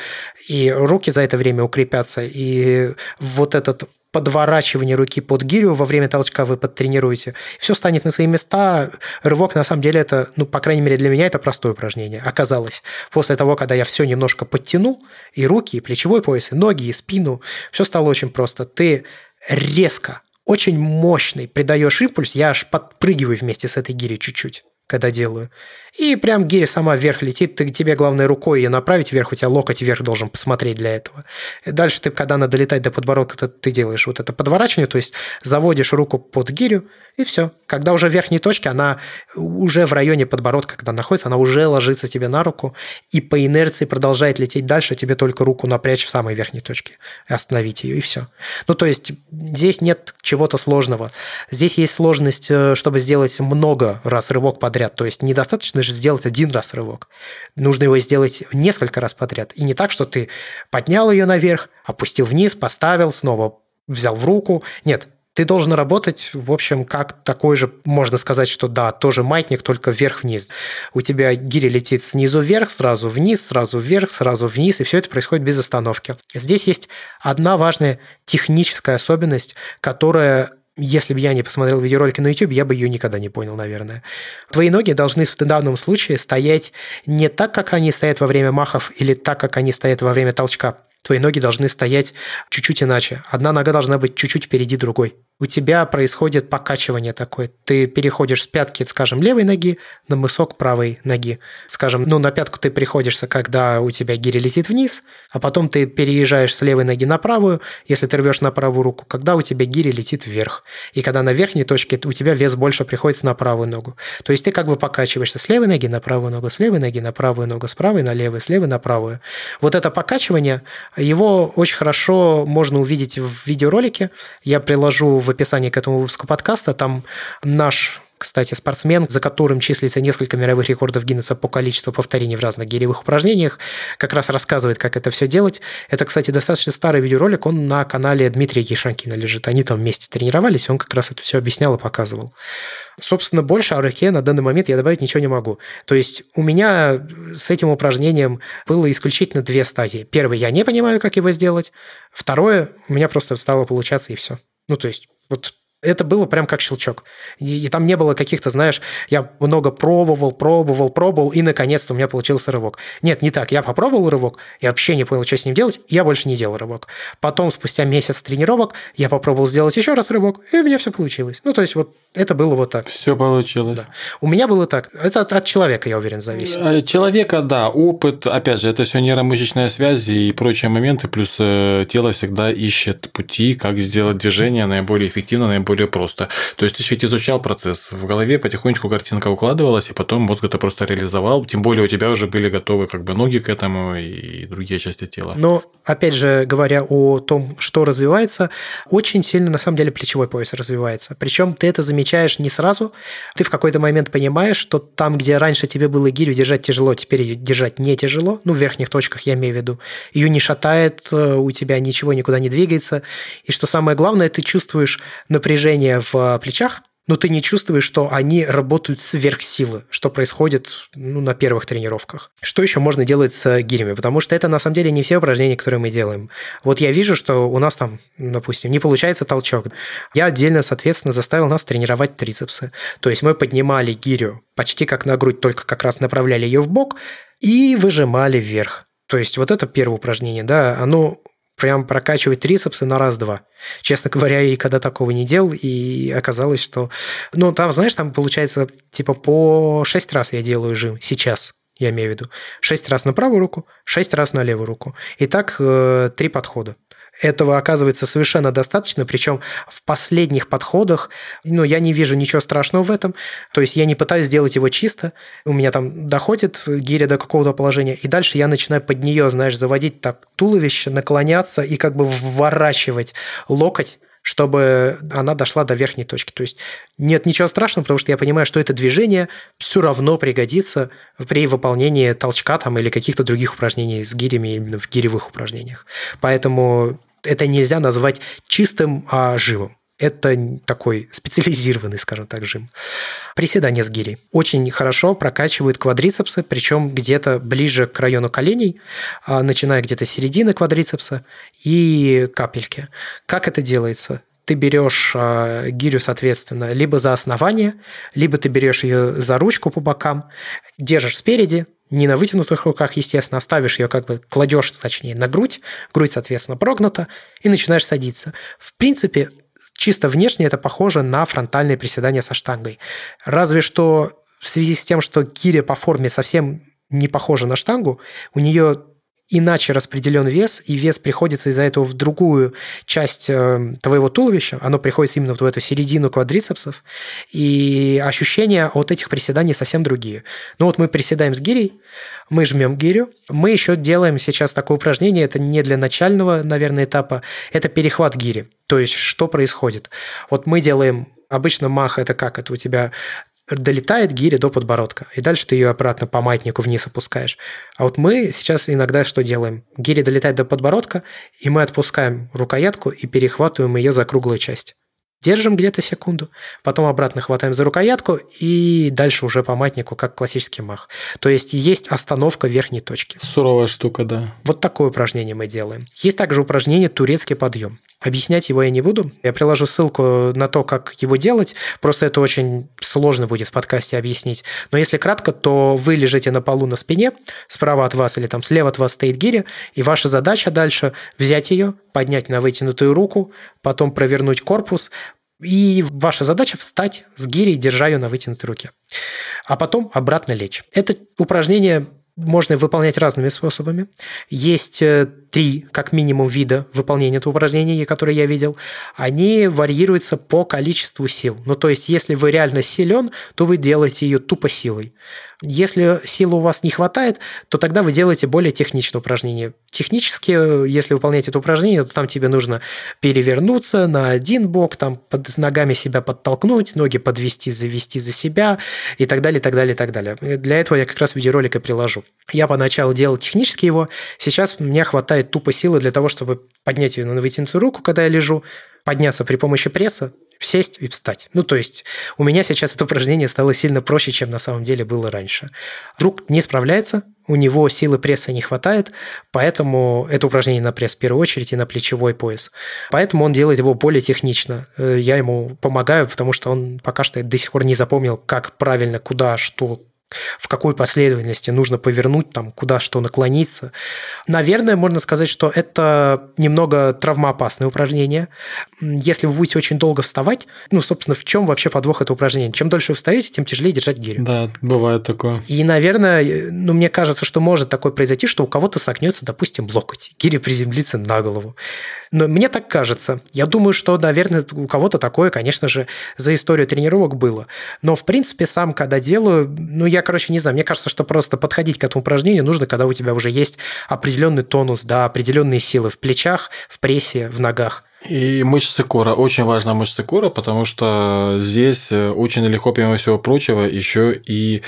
Speaker 1: и руки за это время укрепятся, и вот этот подворачивание руки под гирю во время толчка вы подтренируете. Все станет на свои места. Рывок, на самом деле, это, ну, по крайней мере, для меня это простое упражнение. Оказалось, после того, когда я все немножко подтянул, и руки, и плечевой пояс, и ноги, и спину, все стало очень просто. Ты резко очень мощный, придаешь импульс, я аж подпрыгиваю вместе с этой гирей чуть-чуть. Когда делаю. И прям гиря сама вверх летит, ты, тебе главное рукой ее направить вверх, у тебя локоть вверх должен посмотреть для этого. И дальше ты, когда надо летать до подбородка, ты, ты делаешь вот это подворачивание, то есть заводишь руку под гирю, и все. Когда уже в верхней точке, она уже в районе подбородка, когда находится, она уже ложится тебе на руку, и по инерции продолжает лететь дальше, тебе только руку напрячь в самой верхней точке, остановить ее, и все. Ну, то есть здесь нет чего-то сложного. Здесь есть сложность, э, чтобы сделать много раз рывок подряд. То есть недостаточно же сделать один раз рывок. Нужно его сделать несколько раз подряд. И не так, что ты поднял ее наверх, опустил вниз, поставил, снова взял в руку. Нет, ты должен работать, в общем, как такой же, можно сказать, что да, тоже маятник, только вверх-вниз. У тебя гиря летит снизу вверх, сразу вниз, сразу вверх, сразу вниз, и все это происходит без остановки. Здесь есть одна важная техническая особенность, которая если бы я не посмотрел видеоролики на YouTube, я бы ее никогда не понял, наверное. Твои ноги должны в данном случае стоять не так, как они стоят во время махов, или так, как они стоят во время толчка. Твои ноги должны стоять чуть-чуть иначе. Одна нога должна быть чуть-чуть впереди другой у тебя происходит покачивание такое. Ты переходишь с пятки, скажем, левой ноги на мысок правой ноги. Скажем, ну, на пятку ты приходишься, когда у тебя гиря летит вниз, а потом ты переезжаешь с левой ноги на правую, если ты рвешь на правую руку, когда у тебя гиря летит вверх. И когда на верхней точке у тебя вес больше приходится на правую ногу. То есть ты как бы покачиваешься с левой ноги на правую ногу, с левой ноги на правую ногу, с правой на левую, с левой на правую. Вот это покачивание, его очень хорошо можно увидеть в видеоролике. Я приложу в описании к этому выпуску подкаста. Там наш кстати, спортсмен, за которым числится несколько мировых рекордов Гиннесса по количеству повторений в разных гиревых упражнениях, как раз рассказывает, как это все делать. Это, кстати, достаточно старый видеоролик, он на канале Дмитрия Кишанкина лежит. Они там вместе тренировались, он как раз это все объяснял и показывал. Собственно, больше о руке на данный момент я добавить ничего не могу. То есть у меня с этим упражнением было исключительно две стадии. Первое, я не понимаю, как его сделать. Второе, у меня просто стало получаться и все. Ну, то есть, вот это было прям как щелчок. И, и там не было каких-то, знаешь, я много пробовал, пробовал, пробовал, и наконец-то у меня получился рывок. Нет, не так. Я попробовал рывок, я вообще не понял, что с ним делать, и я больше не делал рывок. Потом, спустя месяц тренировок, я попробовал сделать еще раз рывок, и у меня все получилось. Ну, то есть, вот это было вот так.
Speaker 2: Все получилось.
Speaker 1: Да. У меня было так. Это от, от человека, я уверен, зависит.
Speaker 2: Э, человека, да, опыт, опять же, это все нейромышечная связь и прочие моменты, плюс э, тело всегда ищет пути, как сделать движение наиболее эффективно, наиболее просто. То есть ты ведь изучал процесс, в голове потихонечку картинка укладывалась, и потом мозг это просто реализовал, тем более у тебя уже были готовы как бы ноги к этому и другие части тела.
Speaker 1: Но, опять же, говоря о том, что развивается, очень сильно, на самом деле, плечевой пояс развивается. Причем ты это замечаешь замечаешь не сразу. Ты в какой-то момент понимаешь, что там, где раньше тебе было гирю держать тяжело, теперь ее держать не тяжело. Ну, в верхних точках я имею в виду. Ее не шатает, э, у тебя ничего никуда не двигается. И что самое главное, ты чувствуешь напряжение в э, плечах, но ты не чувствуешь, что они работают сверх силы, что происходит ну, на первых тренировках. Что еще можно делать с гирями? Потому что это на самом деле не все упражнения, которые мы делаем. Вот я вижу, что у нас там, допустим, не получается толчок. Я отдельно, соответственно, заставил нас тренировать трицепсы. То есть мы поднимали гирю почти как на грудь, только как раз направляли ее в бок и выжимали вверх. То есть вот это первое упражнение, да, оно прям прокачивать трицепсы на раз-два. Честно говоря, и когда такого не делал, и оказалось, что... Ну, там, знаешь, там получается, типа, по шесть раз я делаю жим сейчас, я имею в виду. Шесть раз на правую руку, шесть раз на левую руку. И так э, три подхода. Этого оказывается совершенно достаточно, причем в последних подходах, ну, я не вижу ничего страшного в этом, то есть я не пытаюсь сделать его чисто, у меня там доходит гиря до какого-то положения, и дальше я начинаю под нее, знаешь, заводить так туловище, наклоняться и как бы вворачивать локоть чтобы она дошла до верхней точки. То есть нет ничего страшного, потому что я понимаю, что это движение все равно пригодится при выполнении толчка там, или каких-то других упражнений с гирями именно в гиревых упражнениях. Поэтому это нельзя назвать чистым а, живым. Это такой специализированный, скажем так, жим. Приседания с гирей. Очень хорошо прокачивают квадрицепсы, причем где-то ближе к району коленей, а, начиная где-то с середины квадрицепса и капельки. Как это делается? ты берешь э, гирю, соответственно, либо за основание, либо ты берешь ее за ручку по бокам, держишь спереди, не на вытянутых руках, естественно, ставишь ее как бы, кладешь, точнее, на грудь, грудь, соответственно, прогнута, и начинаешь садиться. В принципе, чисто внешне это похоже на фронтальные приседания со штангой. Разве что в связи с тем, что гиря по форме совсем не похожа на штангу, у нее иначе распределен вес, и вес приходится из-за этого в другую часть э, твоего туловища, оно приходится именно в эту середину квадрицепсов, и ощущения от этих приседаний совсем другие. Ну вот мы приседаем с гирей, мы жмем гирю, мы еще делаем сейчас такое упражнение, это не для начального, наверное, этапа, это перехват гири. То есть что происходит? Вот мы делаем Обычно мах – это как? Это у тебя долетает гиря до подбородка, и дальше ты ее обратно по маятнику вниз опускаешь. А вот мы сейчас иногда что делаем? Гиря долетает до подбородка, и мы отпускаем рукоятку и перехватываем ее за круглую часть. Держим где-то секунду, потом обратно хватаем за рукоятку и дальше уже по матнику, как классический мах. То есть есть остановка верхней точки.
Speaker 2: Суровая штука, да.
Speaker 1: Вот такое упражнение мы делаем. Есть также упражнение турецкий подъем. Объяснять его я не буду. Я приложу ссылку на то, как его делать. Просто это очень сложно будет в подкасте объяснить. Но если кратко, то вы лежите на полу на спине, справа от вас или там слева от вас стоит гиря, и ваша задача дальше взять ее, поднять на вытянутую руку, потом провернуть корпус, и ваша задача встать с гирей, держа ее на вытянутой руке. А потом обратно лечь. Это упражнение можно выполнять разными способами. Есть э, три, как минимум, вида выполнения этого упражнения, которые я видел. Они варьируются по количеству сил. Ну, то есть, если вы реально силен, то вы делаете ее тупо силой. Если силы у вас не хватает, то тогда вы делаете более техничное упражнение. Технически, если выполнять это упражнение, то там тебе нужно перевернуться на один бок, там под ногами себя подтолкнуть, ноги подвести, завести за себя и так далее, и так далее, и так далее. Для этого я как раз видеоролик и приложу. Я поначалу делал технически его, сейчас мне хватает тупо силы для того, чтобы поднять ее на вытянутую руку, когда я лежу, подняться при помощи пресса, сесть и встать. Ну, то есть у меня сейчас это упражнение стало сильно проще, чем на самом деле было раньше. Друг не справляется, у него силы пресса не хватает, поэтому это упражнение на пресс в первую очередь и на плечевой пояс. Поэтому он делает его более технично. Э, я ему помогаю, потому что он пока что до сих пор не запомнил, как правильно, куда, что, в какой последовательности нужно повернуть, там, куда что наклониться. Наверное, можно сказать, что это немного травмоопасное упражнение. Если вы будете очень долго вставать, ну, собственно, в чем вообще подвох этого упражнения? Чем дольше вы встаете, тем тяжелее держать гирю.
Speaker 2: Да, бывает такое.
Speaker 1: И, наверное, ну, мне кажется, что может такое произойти, что у кого-то согнется, допустим, локоть. Гиря приземлится на голову. Но мне так кажется. Я думаю, что, наверное, у кого-то такое, конечно же, за историю тренировок было. Но, в принципе, сам, когда делаю, ну, я, короче, не знаю, мне кажется, что просто подходить к этому упражнению нужно, когда у тебя уже есть определенный тонус, да, определенные силы в плечах, в прессе, в ногах.
Speaker 2: И мышцы кора. Очень важна мышцы кора, потому что здесь э, очень легко, помимо всего прочего, еще и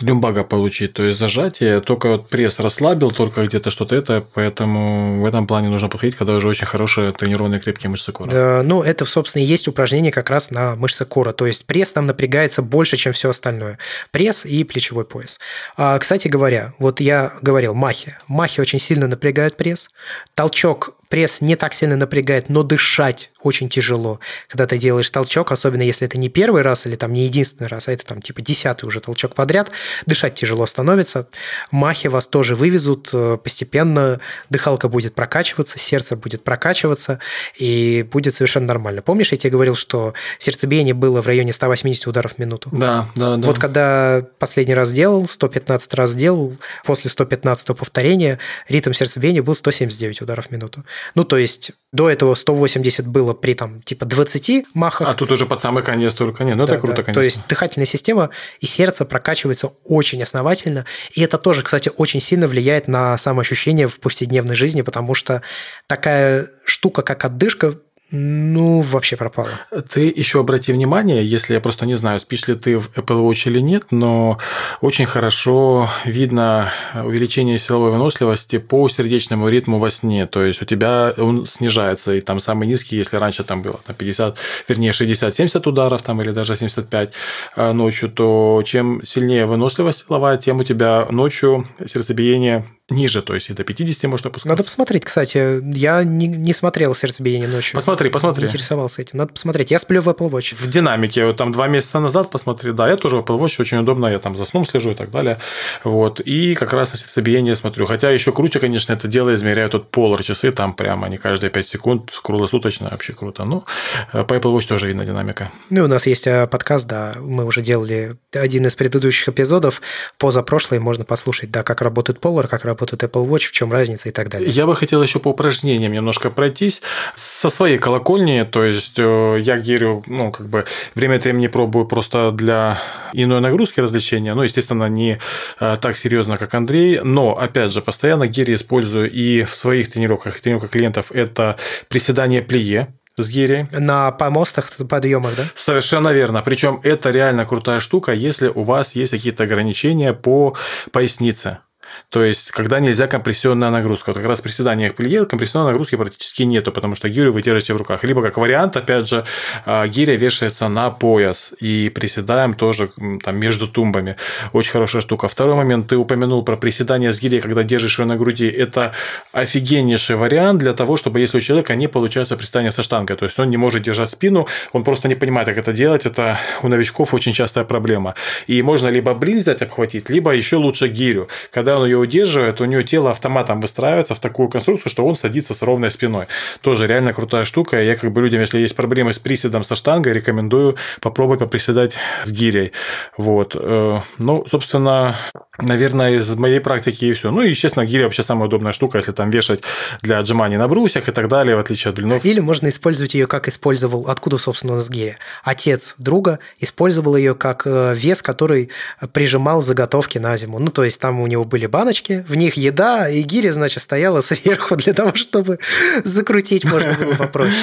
Speaker 2: люмбага получить. То есть зажатие, только вот пресс расслабил, только где-то что-то это, поэтому в этом плане нужно подходить, когда уже очень хорошие тренированные крепкие мышцы кора.
Speaker 1: Да, ну, это, собственно, и есть упражнение как раз на мышцы кора. То есть пресс там напрягается больше, чем все остальное. Пресс и плечевой пояс. А, кстати говоря, вот я говорил, махи. Махи очень сильно напрягают пресс. Толчок пресс не так сильно напрягает, но дышать очень тяжело, когда ты делаешь толчок, особенно если это не первый раз или там не единственный раз, а это там типа десятый уже толчок подряд, дышать тяжело становится. Махи вас тоже вывезут э, постепенно, дыхалка будет прокачиваться, сердце будет прокачиваться, и будет совершенно нормально. Помнишь, я тебе говорил, что сердцебиение было в районе 180 ударов в минуту?
Speaker 2: Да, да, да.
Speaker 1: Вот когда последний раз делал, 115 раз делал, после 115 повторения ритм сердцебиения был 179 ударов в минуту. Ну, то есть до этого 180 было при там типа 20 махах.
Speaker 2: А тут уже под самый конец только нет. Ну, да, это круто, да. конечно.
Speaker 1: То есть дыхательная система и сердце прокачивается очень основательно. И это тоже, кстати, очень сильно влияет на самоощущение в повседневной жизни, потому что такая штука, как отдышка, ну, вообще пропало.
Speaker 2: Ты еще обрати внимание, если я просто не знаю, спишь ли ты в Apple Watch или нет, но очень хорошо видно увеличение силовой выносливости по сердечному ритму во сне. То есть у тебя он снижается, и там самый низкий, если раньше там было там 50, вернее 60-70 ударов там, или даже 75 э, ночью, то чем сильнее выносливость силовая, тем у тебя ночью сердцебиение ниже, то есть и до 50 может опускаться.
Speaker 1: Надо посмотреть, кстати. Я не, не смотрел сердцебиение ночью.
Speaker 2: Посмотри, посмотри.
Speaker 1: Интересовался этим. Надо посмотреть. Я сплю в Apple Watch.
Speaker 2: В динамике, вот там два месяца назад посмотри, да, я тоже в Apple Watch, очень удобно, я там за сном слежу и так далее. Вот. И как раз на сердцебиение смотрю. Хотя еще круче, конечно, это дело измеряют от Polar часы, там прямо не каждые 5 секунд, круглосуточно, вообще круто. Ну, по Apple Watch тоже видно динамика.
Speaker 1: Ну, у нас есть э, подкаст, да, мы уже делали один из предыдущих эпизодов, позапрошлый, можно послушать, да, как работает Polar, как работает Apple Watch, в чем разница и так далее.
Speaker 2: Я бы хотел еще по упражнениям немножко пройтись со своей колокольни, то есть э, я гирю, ну, как бы время от времени пробую просто для иной нагрузки развлечения, ну, естественно, не э, так серьезно, как Андрей, но, опять же, постоянно гири использую и в своих тренировках, и тренировках клиентов это приседание плие, с гирей.
Speaker 1: На помостах, подъемах, да?
Speaker 2: Совершенно верно. Причем это реально крутая штука, если у вас есть какие-то ограничения по пояснице. То есть, когда нельзя компрессионная нагрузка. Вот как раз в приседаниях плие компрессионной нагрузки практически нету, потому что гирю вы держите в руках. Либо, как вариант, опять же, а, гиря вешается на пояс, и приседаем тоже там между тумбами. Очень хорошая штука. Второй момент, ты упомянул про приседание с гирей, когда держишь ее на груди. Это офигеннейший вариант для того, чтобы если у человека не получается приседание со штангой, то есть он не может держать спину, он просто не понимает, как это делать. Это у новичков очень частая проблема. И можно либо блин взять, обхватить, либо еще лучше гирю. Когда он ее удерживает, у него тело автоматом выстраивается в такую конструкцию, что он садится с ровной спиной. Тоже реально крутая штука. Я как бы людям, если есть проблемы с приседом со штангой, рекомендую попробовать поприседать с гирей. Вот. Э, ну, собственно, наверное, из моей практики и все. Ну, и, естественно, гиря вообще самая удобная штука, если там вешать для отжиманий на брусьях и так далее, в отличие от блинов.
Speaker 1: Или можно использовать ее как использовал, откуда, собственно, у нас гиря. Отец друга использовал ее как э, вес, который прижимал заготовки на зиму. Ну, то есть там у него были баночки, в них еда, и гиря, значит, стояла [LAUGHS] сверху для того, чтобы закрутить можно было попроще.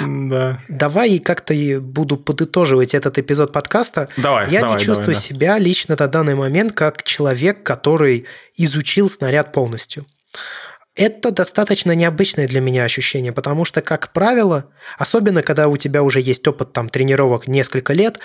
Speaker 1: [LAUGHS]
Speaker 2: Да.
Speaker 1: Давай как-то буду подытоживать этот эпизод подкаста.
Speaker 2: Давай,
Speaker 1: Я
Speaker 2: давай,
Speaker 1: не чувствую
Speaker 2: давай, да.
Speaker 1: себя лично на данный момент как человек, который изучил снаряд полностью. Это достаточно необычное для меня ощущение, потому что, как правило, особенно когда у тебя уже есть опыт там, тренировок несколько лет,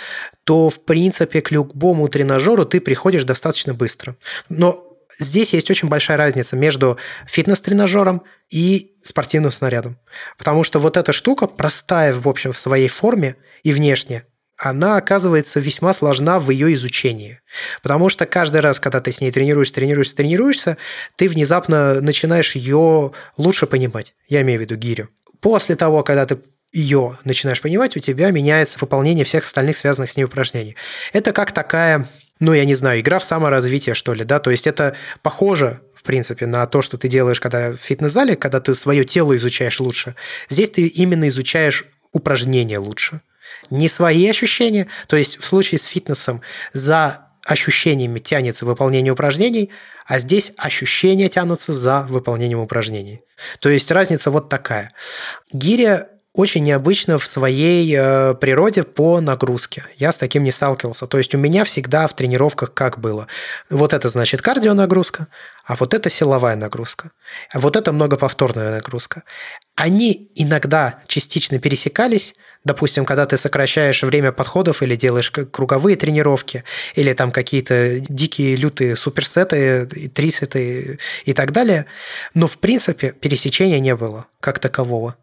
Speaker 1: то, в принципе, к любому тренажеру ты приходишь достаточно быстро. Но здесь есть очень большая разница между фитнес-тренажером и спортивным снарядом. Потому что вот эта штука, простая, в общем, в своей форме и внешне, она оказывается весьма сложна в ее изучении. Потому что каждый раз, когда ты с ней тренируешься, тренируешься, тренируешься, ты внезапно начинаешь ее лучше понимать. Я имею в виду гирю. После того, когда ты ее начинаешь понимать, у тебя меняется выполнение всех остальных связанных с ней упражнений. Это как такая, ну, я не знаю, игра в саморазвитие, что ли, да, то есть это похоже в принципе, на то, что ты делаешь, когда в фитнес-зале, когда ты свое тело изучаешь лучше. Здесь ты именно изучаешь упражнения лучше. Не свои ощущения, то есть в случае с фитнесом за ощущениями тянется выполнение упражнений, а здесь ощущения тянутся за выполнением упражнений. То есть разница вот такая. Гиря очень необычно в своей э, природе по нагрузке. Я с таким не сталкивался. То есть у меня всегда в тренировках как было. Вот это значит кардионагрузка, а вот это силовая нагрузка. А вот это многоповторная нагрузка. Они иногда частично пересекались, допустим, когда ты сокращаешь время подходов или делаешь круговые тренировки, или там какие-то дикие лютые суперсеты, трисеты и так далее. Но, в принципе, пересечения не было как такового.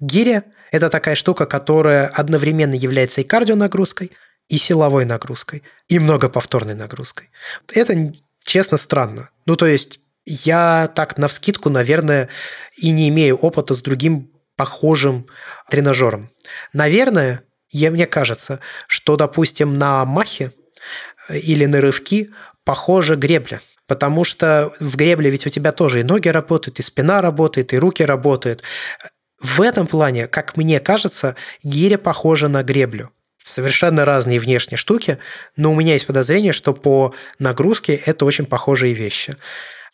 Speaker 1: Гиря – это такая штука, которая одновременно является и кардионагрузкой, и силовой нагрузкой, и многоповторной нагрузкой. Это, честно, странно. Ну, то есть, я так навскидку, наверное, и не имею опыта с другим похожим тренажером. Наверное, я, мне кажется, что, допустим, на махе или на рывки похожа гребля – Потому что в гребле ведь у тебя тоже и ноги работают, и спина работает, и руки работают. В этом плане, как мне кажется, гиря похожа на греблю. Совершенно разные внешние штуки, но у меня есть подозрение, что по нагрузке это очень похожие вещи.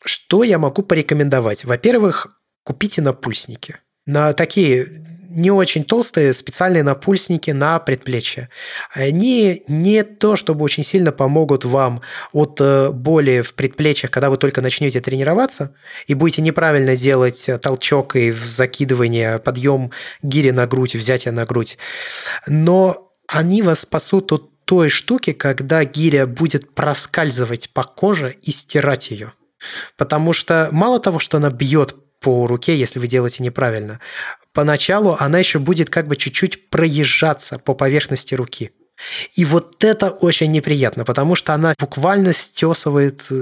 Speaker 1: Что я могу порекомендовать? Во-первых, купите напульсники. На такие не очень толстые специальные напульсники на предплечье. Они не то, чтобы очень сильно помогут вам от э, боли в предплечьях, когда вы только начнете тренироваться и будете неправильно делать толчок и закидывание, подъем гири на грудь, взятие на грудь. Но они вас спасут от той штуки, когда гиря будет проскальзывать по коже и стирать ее. Потому что мало того, что она бьет по руке, если вы делаете неправильно, поначалу она еще будет как бы чуть-чуть проезжаться по поверхности руки. И вот это очень неприятно, потому что она буквально стесывает э,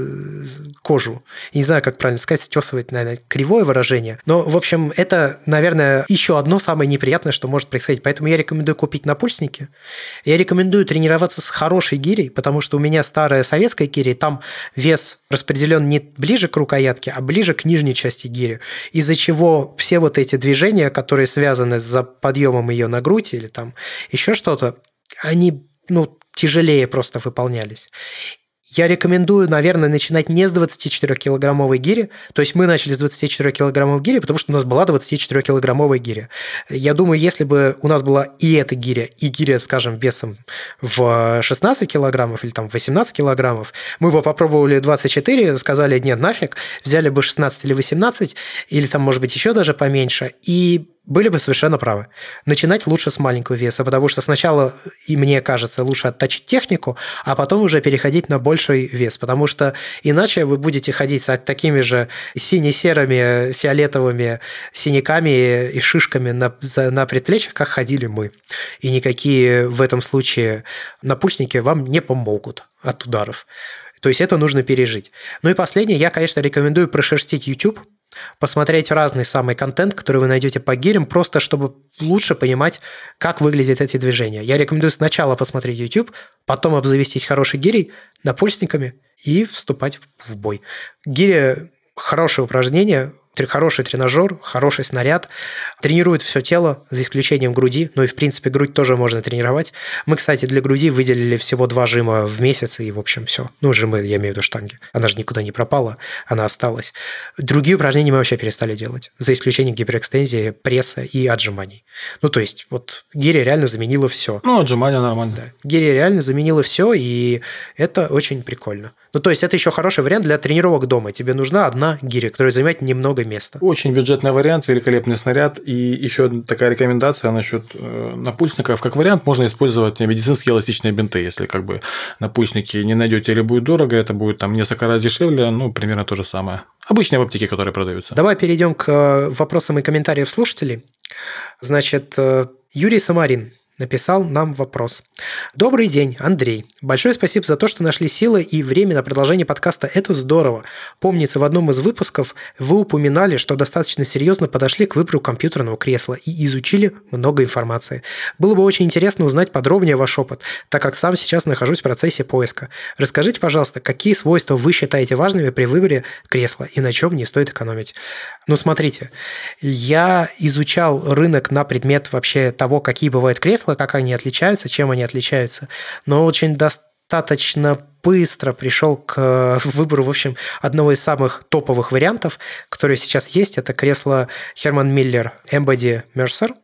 Speaker 1: кожу. Не знаю, как правильно сказать, стесывает, наверное, кривое выражение. Но, в общем, это, наверное, еще одно самое неприятное, что может происходить. Поэтому я рекомендую купить напульсники. Я рекомендую тренироваться с хорошей гирей, потому что у меня старая советская гиря, там вес распределен не ближе к рукоятке, а ближе к нижней части гири. Из-за чего все вот эти движения, которые связаны с подъемом ее на грудь или там еще что-то, они ну, тяжелее просто выполнялись. Я рекомендую, наверное, начинать не с 24-килограммовой гири. То есть мы начали с 24-килограммовой гири, потому что у нас была 24-килограммовая гиря. Я думаю, если бы у нас была и эта гиря, и гиря, скажем, весом в 16 килограммов или там 18 килограммов, мы бы попробовали 24, сказали, нет, нафиг, взяли бы 16 или 18, или там, может быть, еще даже поменьше, и были бы совершенно правы. Начинать лучше с маленького веса, потому что сначала, и мне кажется, лучше отточить технику, а потом уже переходить на больший вес, потому что иначе вы будете ходить с такими же сине-серыми, фиолетовыми синяками и шишками на, на предплечьях, как ходили мы. И никакие в этом случае напульсники вам не помогут от ударов. То есть это нужно пережить. Ну и последнее, я, конечно, рекомендую прошерстить YouTube – посмотреть разный самый контент, который вы найдете по гирям, просто чтобы лучше понимать, как выглядят эти движения. Я рекомендую сначала посмотреть YouTube, потом обзавестись хорошей гирей, напульсниками и вступать в бой. Гиря – хорошее упражнение, хороший тренажер, хороший снаряд, тренирует все тело, за исключением груди, но и, в принципе, грудь тоже можно тренировать. Мы, кстати, для груди выделили всего два жима в месяц, и, в общем, все. Ну, жимы, я имею в виду штанги. Она же никуда не пропала, она осталась. Другие упражнения мы вообще перестали делать, за исключением гиперэкстензии, пресса и отжиманий. Ну, то есть, вот гиря реально заменила все.
Speaker 2: Ну, отжимания нормально.
Speaker 1: Да. Гиря реально заменила все, и это очень прикольно. Ну, то есть это еще хороший вариант для тренировок дома. Тебе нужна одна гиря, которая займет немного места.
Speaker 2: Очень бюджетный вариант, великолепный снаряд. И еще такая рекомендация насчет э, напульсников. Как вариант можно использовать медицинские эластичные бинты. Если как бы напульсники не найдете или будет дорого, это будет там несколько раз дешевле, ну, примерно то же самое. Обычные в аптеке, которые продаются.
Speaker 1: Давай перейдем к э, вопросам и комментариям слушателей. Значит, э, Юрий Самарин написал нам вопрос. Добрый день, Андрей. Большое спасибо за то, что нашли силы и время на продолжение подкаста. Это здорово. Помнится, в одном из выпусков вы упоминали, что достаточно серьезно подошли к выбору компьютерного кресла и изучили много информации. Было бы очень интересно узнать подробнее ваш опыт, так как сам сейчас нахожусь в процессе поиска. Расскажите, пожалуйста, какие свойства вы считаете важными при выборе кресла и на чем не стоит экономить? Ну, смотрите, я изучал рынок на предмет вообще того, какие бывают кресла, как они отличаются, чем они отличаются, но очень достаточно быстро пришел к [LAUGHS] выбору, в общем, одного из самых топовых вариантов, которые сейчас есть. Это кресло Herman Miller Embody Mercer.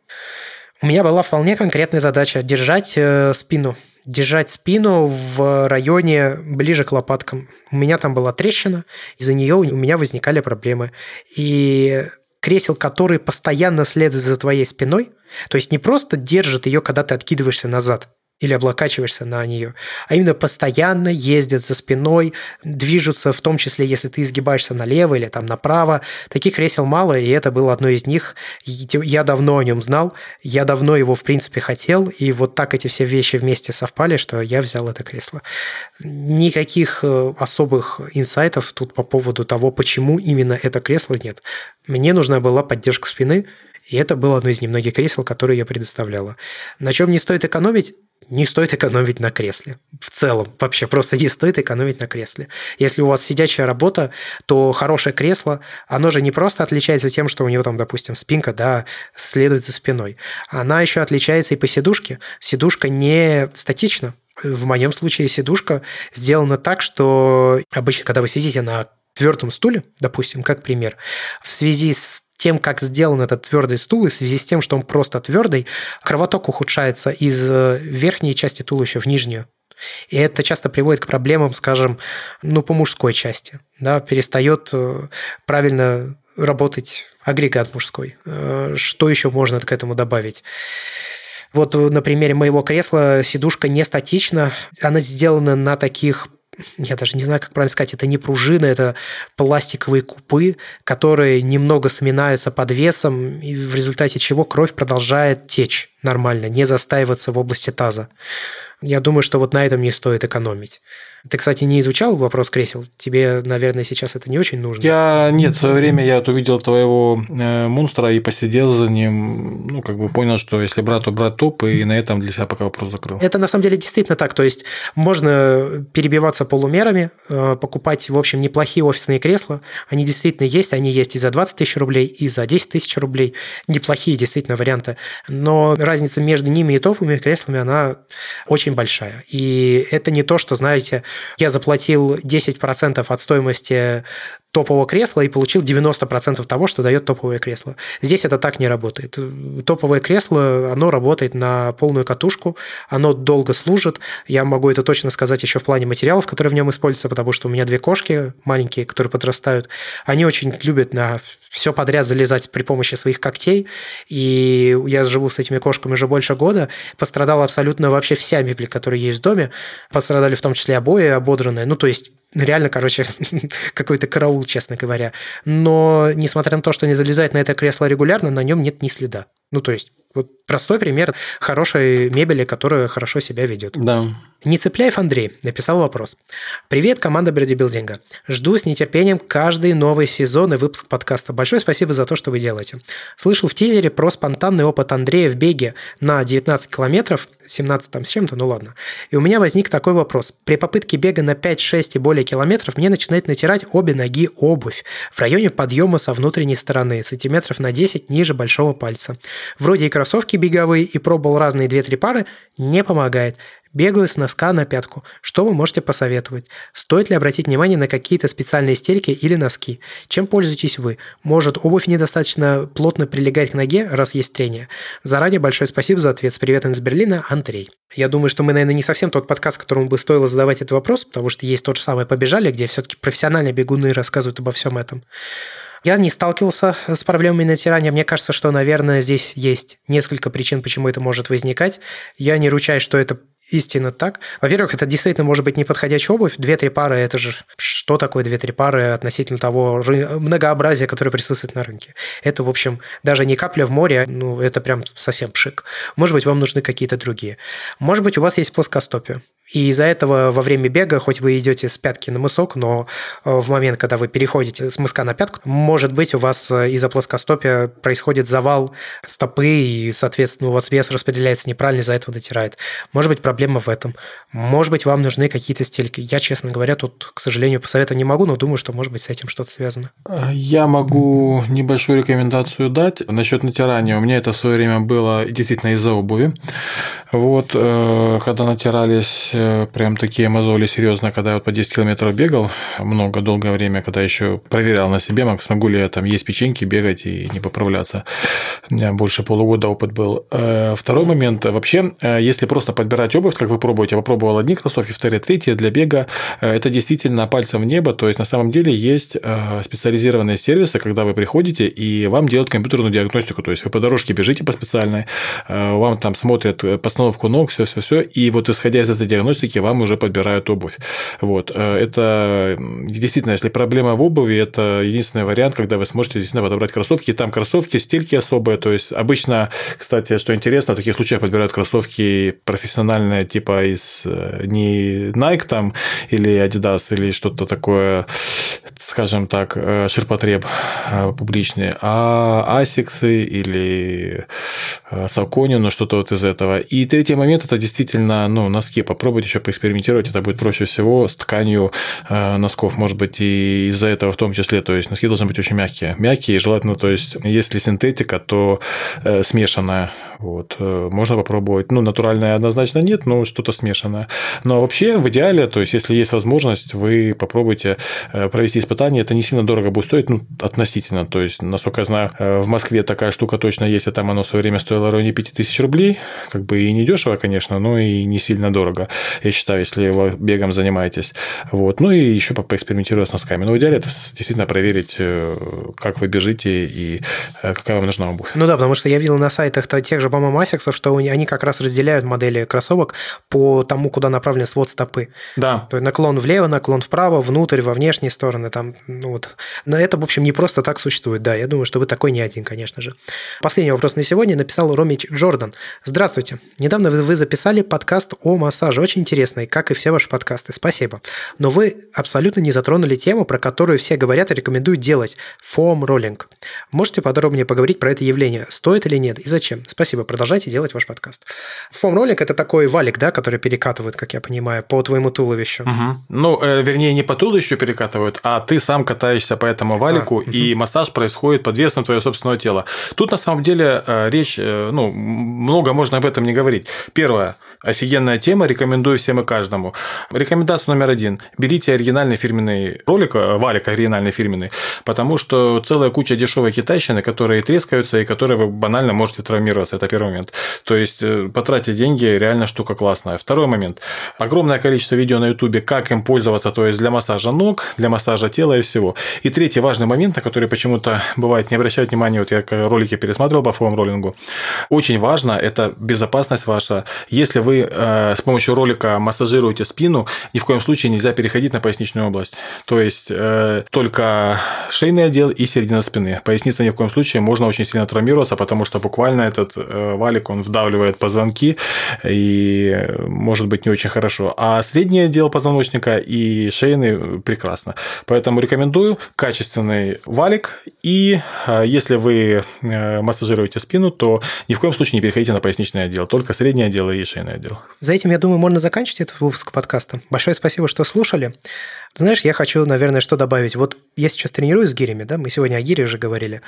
Speaker 1: У меня была вполне конкретная задача – держать э, спину держать спину в районе ближе к лопаткам. У меня там была трещина, из-за нее у меня возникали проблемы. И кресел, который постоянно следует за твоей спиной, то есть не просто держит ее, когда ты откидываешься назад, или облокачиваешься на нее, а именно постоянно ездят за спиной, движутся, в том числе, если ты изгибаешься налево или там направо. Таких кресел мало, и это было одно из них. Я давно о нем знал, я давно его, в принципе, хотел, и вот так эти все вещи вместе совпали, что я взял это кресло. Никаких э, особых инсайтов тут по поводу того, почему именно это кресло нет. Мне нужна была поддержка спины, и это было одно из немногих кресел, которые я предоставляла. На чем не стоит экономить? Не стоит экономить на кресле. В целом, вообще просто не стоит экономить на кресле. Если у вас сидячая работа, то хорошее кресло, оно же не просто отличается тем, что у него там, допустим, спинка, да, следует за спиной. Она еще отличается и по сидушке. Сидушка не статична. В моем случае сидушка сделана так, что обычно, когда вы сидите на твердом стуле, допустим, как пример, в связи с тем, как сделан этот твердый стул, и в связи с тем, что он просто твердый, кровоток ухудшается из э, верхней части туловища в нижнюю. И это часто приводит к проблемам, скажем, ну, по мужской части. Да, перестает э, правильно работать агрегат мужской. Э, что еще можно к этому добавить? Вот на примере моего кресла сидушка не статична, она сделана на таких я даже не знаю, как правильно сказать, это не пружины, это пластиковые купы, которые немного сминаются под весом, и в результате чего кровь продолжает течь нормально, не застаиваться в области таза. Я думаю, что вот на этом не стоит экономить. Ты, кстати, не изучал вопрос кресел? Тебе, наверное, сейчас это не очень нужно.
Speaker 2: Я нет, в свое время я вот увидел твоего э, монстра и посидел за ним, ну, как бы понял, что если брать, то брать топ, и на этом для себя пока вопрос закрыл.
Speaker 1: Это на самом деле действительно так. То есть можно перебиваться полумерами, э, покупать, в общем, неплохие офисные кресла. Они действительно есть, они есть и за 20 тысяч рублей, и за 10 тысяч рублей. Неплохие действительно варианты. Но разница между ними и топовыми креслами, она очень большая. И это не то, что, знаете, я заплатил 10% от стоимости топового кресла и получил 90% того, что дает топовое кресло. Здесь это так не работает. Топовое кресло, оно работает на полную катушку, оно долго служит. Я могу это точно сказать еще в плане материалов, которые в нем используются, потому что у меня две кошки маленькие, которые подрастают. Они очень любят на все подряд залезать при помощи своих когтей. И я живу с этими кошками уже больше года. Пострадала абсолютно вообще вся мебель, которая есть в доме. Пострадали в том числе обои ободранные. Ну, то есть реально, короче, [LAUGHS] какой-то караул, честно говоря. Но, несмотря на то, что не залезает на это кресло регулярно, на нем нет ни следа. Ну, то есть, вот простой пример хорошей мебели, которая хорошо себя ведет.
Speaker 2: Да.
Speaker 1: Нецепляев Андрей написал вопрос. Привет, команда бодибилдинга. Жду с нетерпением каждый новый сезон и выпуск подкаста. Большое спасибо за то, что вы делаете. Слышал в тизере про спонтанный опыт Андрея в беге на 19 километров, 17 там с чем-то, ну ладно. И у меня возник такой вопрос. При попытке бега на 5, 6 и более километров мне начинает натирать обе ноги обувь в районе подъема со внутренней стороны, сантиметров на 10 ниже большого пальца. Вроде и кроссовки беговые, и пробовал разные 2-3 пары, не помогает. Бегаю с носка на пятку. Что вы можете посоветовать? Стоит ли обратить внимание на какие-то специальные стельки или носки? Чем пользуетесь вы? Может, обувь недостаточно плотно прилегает к ноге, раз есть трение? Заранее большое спасибо за ответ. С приветом из Берлина, Андрей. Я думаю, что мы, наверное, не совсем тот подкаст, которому бы стоило задавать этот вопрос, потому что есть тот же самый «Побежали», где все-таки профессиональные бегуны рассказывают обо всем этом. Я не сталкивался с проблемами натирания. Мне кажется, что, наверное, здесь есть несколько причин, почему это может возникать. Я не ручаюсь, что это истинно так. Во-первых, это действительно может быть неподходящая обувь. Две-три пары – это же что такое две-три пары относительно того многообразия, которое присутствует на рынке. Это, в общем, даже не капля в море, ну, это прям совсем пшик. Может быть, вам нужны какие-то другие. Может быть, у вас есть плоскостопие. И из-за этого во время бега, хоть вы идете с пятки на мысок, но э, в момент, когда вы переходите с мыска на пятку, может быть, у вас э, из-за плоскостопия происходит завал стопы, и, соответственно, у вас вес распределяется неправильно, из-за этого дотирает. Может быть, проблема в этом. Может быть, вам нужны какие-то стельки. Я, честно говоря, тут, к сожалению, посоветовать не могу, но думаю, что, может быть, с этим что-то связано.
Speaker 2: Я могу небольшую рекомендацию дать насчет натирания. У меня это в свое время было действительно из-за обуви. Вот, э, когда натирались прям такие мозоли серьезно, когда я вот по 10 километров бегал, много, долгое время, когда еще проверял на себе, смогу ли я там есть печеньки, бегать и не поправляться. У меня больше полугода опыт был. Э, второй момент. Вообще, э, если просто подбирать обувь, как вы пробуете, я попробовал одни кроссовки, вторые, третьи, для бега это действительно пальцем в небо, то есть на самом деле есть специализированные сервисы, когда вы приходите и вам делают компьютерную диагностику, то есть вы по дорожке бежите по специальной, вам там смотрят постановку ног, все, все, все, и вот исходя из этой диагностики диагностики вам уже подбирают обувь. Вот. Э, это действительно, если проблема в обуви, это единственный вариант, когда вы сможете действительно подобрать кроссовки. Там кроссовки, стельки особые. То есть обычно, кстати, что интересно, в таких случаях подбирают кроссовки профессиональные, типа из э, не Nike там или Adidas или что-то такое, скажем так, э, ширпотреб публичный, а Asics или Saucony, ну что-то вот из этого. И третий момент – это действительно ну, носки. Попробовать еще поэкспериментировать, это будет проще всего с тканью э, носков, может быть, и из-за этого в том числе, то есть носки должны быть очень мягкие. Мягкие, желательно, то есть если синтетика, то э, смешанная, вот, э, можно попробовать, ну, натуральная однозначно нет, но что-то смешанное. Но вообще, в идеале, то есть если есть возможность, вы попробуйте провести испытание, это не сильно дорого будет стоить, ну, относительно, то есть, насколько я знаю, в Москве такая штука точно есть, а там оно в свое время стоило в районе 5000 рублей, как бы и не дешево, конечно, но и не сильно дорого я считаю, если вы бегом занимаетесь. Вот. Ну и еще поэкспериментировать с носками. Но в идеале это действительно проверить, э, как вы бежите и э, какая вам нужна обувь.
Speaker 1: Ну да, потому что я видел на сайтах тех же по-моему, асиксов, что они как раз разделяют модели кроссовок по тому, куда направлен свод стопы.
Speaker 2: Да.
Speaker 1: То есть наклон влево, наклон вправо, внутрь, во внешние стороны. Там, ну вот. Но это, в общем, не просто так существует. Да, я думаю, что вы такой не один, конечно же. Последний вопрос на сегодня написал Ромич Джордан. Здравствуйте. Недавно вы записали подкаст о массаже. Очень интересный, как и все ваши подкасты. Спасибо. Но вы абсолютно не затронули тему, про которую все говорят и рекомендуют делать – фоам-роллинг. Можете подробнее поговорить про это явление? Стоит или нет? И зачем? Спасибо. Продолжайте делать ваш подкаст. Фоам-роллинг – это такой валик, да, который перекатывают, как я понимаю, по твоему туловищу.
Speaker 2: Угу. Ну, э, вернее, не по туловищу перекатывают, а ты сам катаешься по этому валику, а, и угу. массаж происходит под весом твоего собственного тела. Тут, на самом деле, э, речь, э, ну, много можно об этом не говорить. Первое – Офигенная тема, рекомендую всем и каждому. Рекомендация номер один. Берите оригинальный фирменный ролик, э, валик оригинальный фирменный, потому что целая куча дешевой китайщины, которые трескаются и которые вы банально можете травмироваться. Это первый момент. То есть, э, потратить деньги, реально штука классная. Второй момент. Огромное количество видео на ютубе, как им пользоваться, то есть для массажа ног, для массажа тела и всего. И третий важный момент, на который почему-то бывает не обращают внимания, вот я ролики пересматривал по фоам роллингу, очень важно, это безопасность ваша. Если вы вы э, с помощью ролика массажируете спину, ни в коем случае нельзя переходить на поясничную область. То есть э, только шейный отдел и середина спины. Поясница ни в коем случае можно очень сильно травмироваться, потому что буквально этот э, валик он вдавливает позвонки и может быть не очень хорошо. А средний отдел позвоночника и шейный прекрасно. Поэтому рекомендую качественный валик. И э, если вы э, массажируете спину, то ни в коем случае не переходите на поясничный отдел, только средний отдел и шейный отдел.
Speaker 1: За этим, я думаю, можно заканчивать этот выпуск подкаста. Большое спасибо, что слушали. знаешь, я хочу, наверное, что добавить. Вот я сейчас тренируюсь с гирями, да, мы сегодня о гире уже говорили.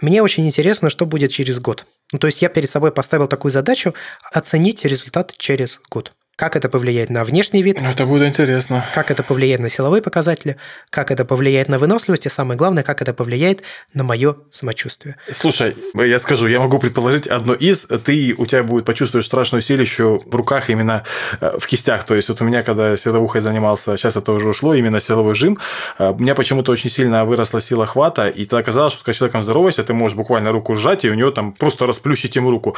Speaker 1: Мне очень интересно, что будет через год. Ну, то есть я перед собой поставил такую задачу оценить результат через год как это повлияет на внешний вид.
Speaker 2: Это будет интересно.
Speaker 1: Как это повлияет на силовые показатели, как это повлияет на выносливость, и самое главное, как это повлияет на мое самочувствие.
Speaker 2: Слушай, я скажу, я могу предположить одно из, ты, у тебя будет почувствовать страшную силищу в руках именно э, в кистях. То есть вот у меня, когда силовухой занимался, сейчас это уже ушло, именно силовой жим, э, у меня почему-то очень сильно выросла сила хвата, и тогда казалось, что когда человеком здороваешься, ты можешь буквально руку сжать, и у него там просто расплющить ему руку.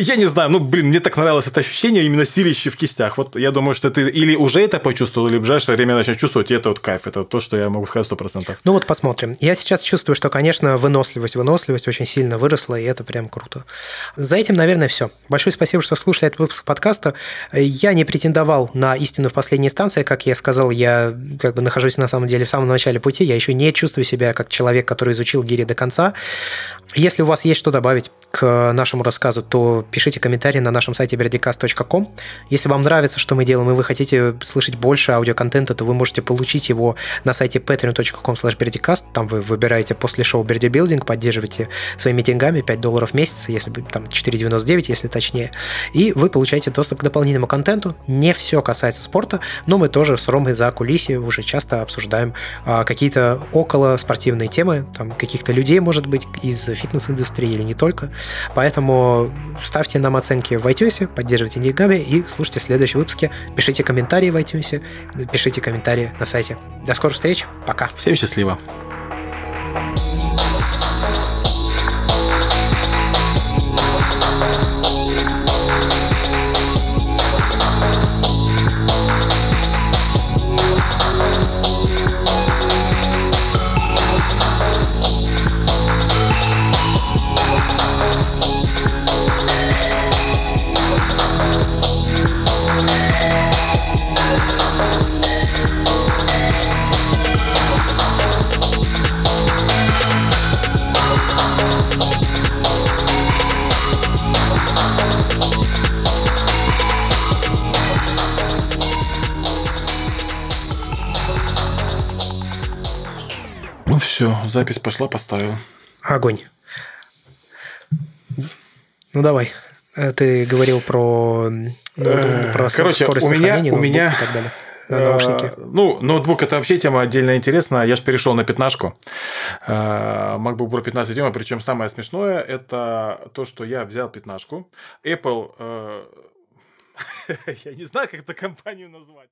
Speaker 2: Я не знаю, ну, блин, мне так нравилось это ощущение именно силищи в кистях кистях. Вот я думаю, что ты или уже это почувствовал, или в ближайшее время начнешь чувствовать, и это вот кайф. Это то, что я могу сказать 100%.
Speaker 1: Ну вот посмотрим. Я сейчас чувствую, что, конечно, выносливость, выносливость очень сильно выросла, и это прям круто. За этим, наверное, все. Большое спасибо, что слушали этот выпуск подкаста. Я не претендовал на истину в последней инстанции. Как я сказал, я как бы нахожусь на самом деле в самом начале пути. Я еще не чувствую себя как человек, который изучил гири до конца. Если у вас есть что добавить к нашему рассказу, то пишите комментарии на нашем сайте berdicast.com. Если вам нравится, что мы делаем, и вы хотите слышать больше аудиоконтента, то вы можете получить его на сайте patreon.com berdicast. Там вы выбираете после шоу Берди Билдинг, поддерживаете своими деньгами 5 долларов в месяц, если там 4,99, если точнее. И вы получаете доступ к дополнительному контенту. Не все касается спорта, но мы тоже с Ромой за кулисье уже часто обсуждаем а, какие-то около спортивные темы, там каких-то людей, может быть, из фитнес-индустрии или не только. Поэтому ставьте нам оценки в iTunes, поддерживайте деньгами и слушайте следующие выпуски. Пишите комментарии в iTunes, пишите комментарии на сайте. До скорых встреч, пока.
Speaker 2: Всем счастливо. Все, запись пошла, поставил.
Speaker 1: Огонь. Ну давай. Э, ты говорил про, ну,
Speaker 2: про Короче, скорость у меня, у меня... и так далее. На наушники. Ну, ноутбук это вообще тема отдельно интересная. Я же перешел на пятнашку. MacBook Pro 15 дюйма. Причем самое смешное это то, что я взял пятнашку. Apple, [LAUGHS] я не знаю, как эту компанию назвать.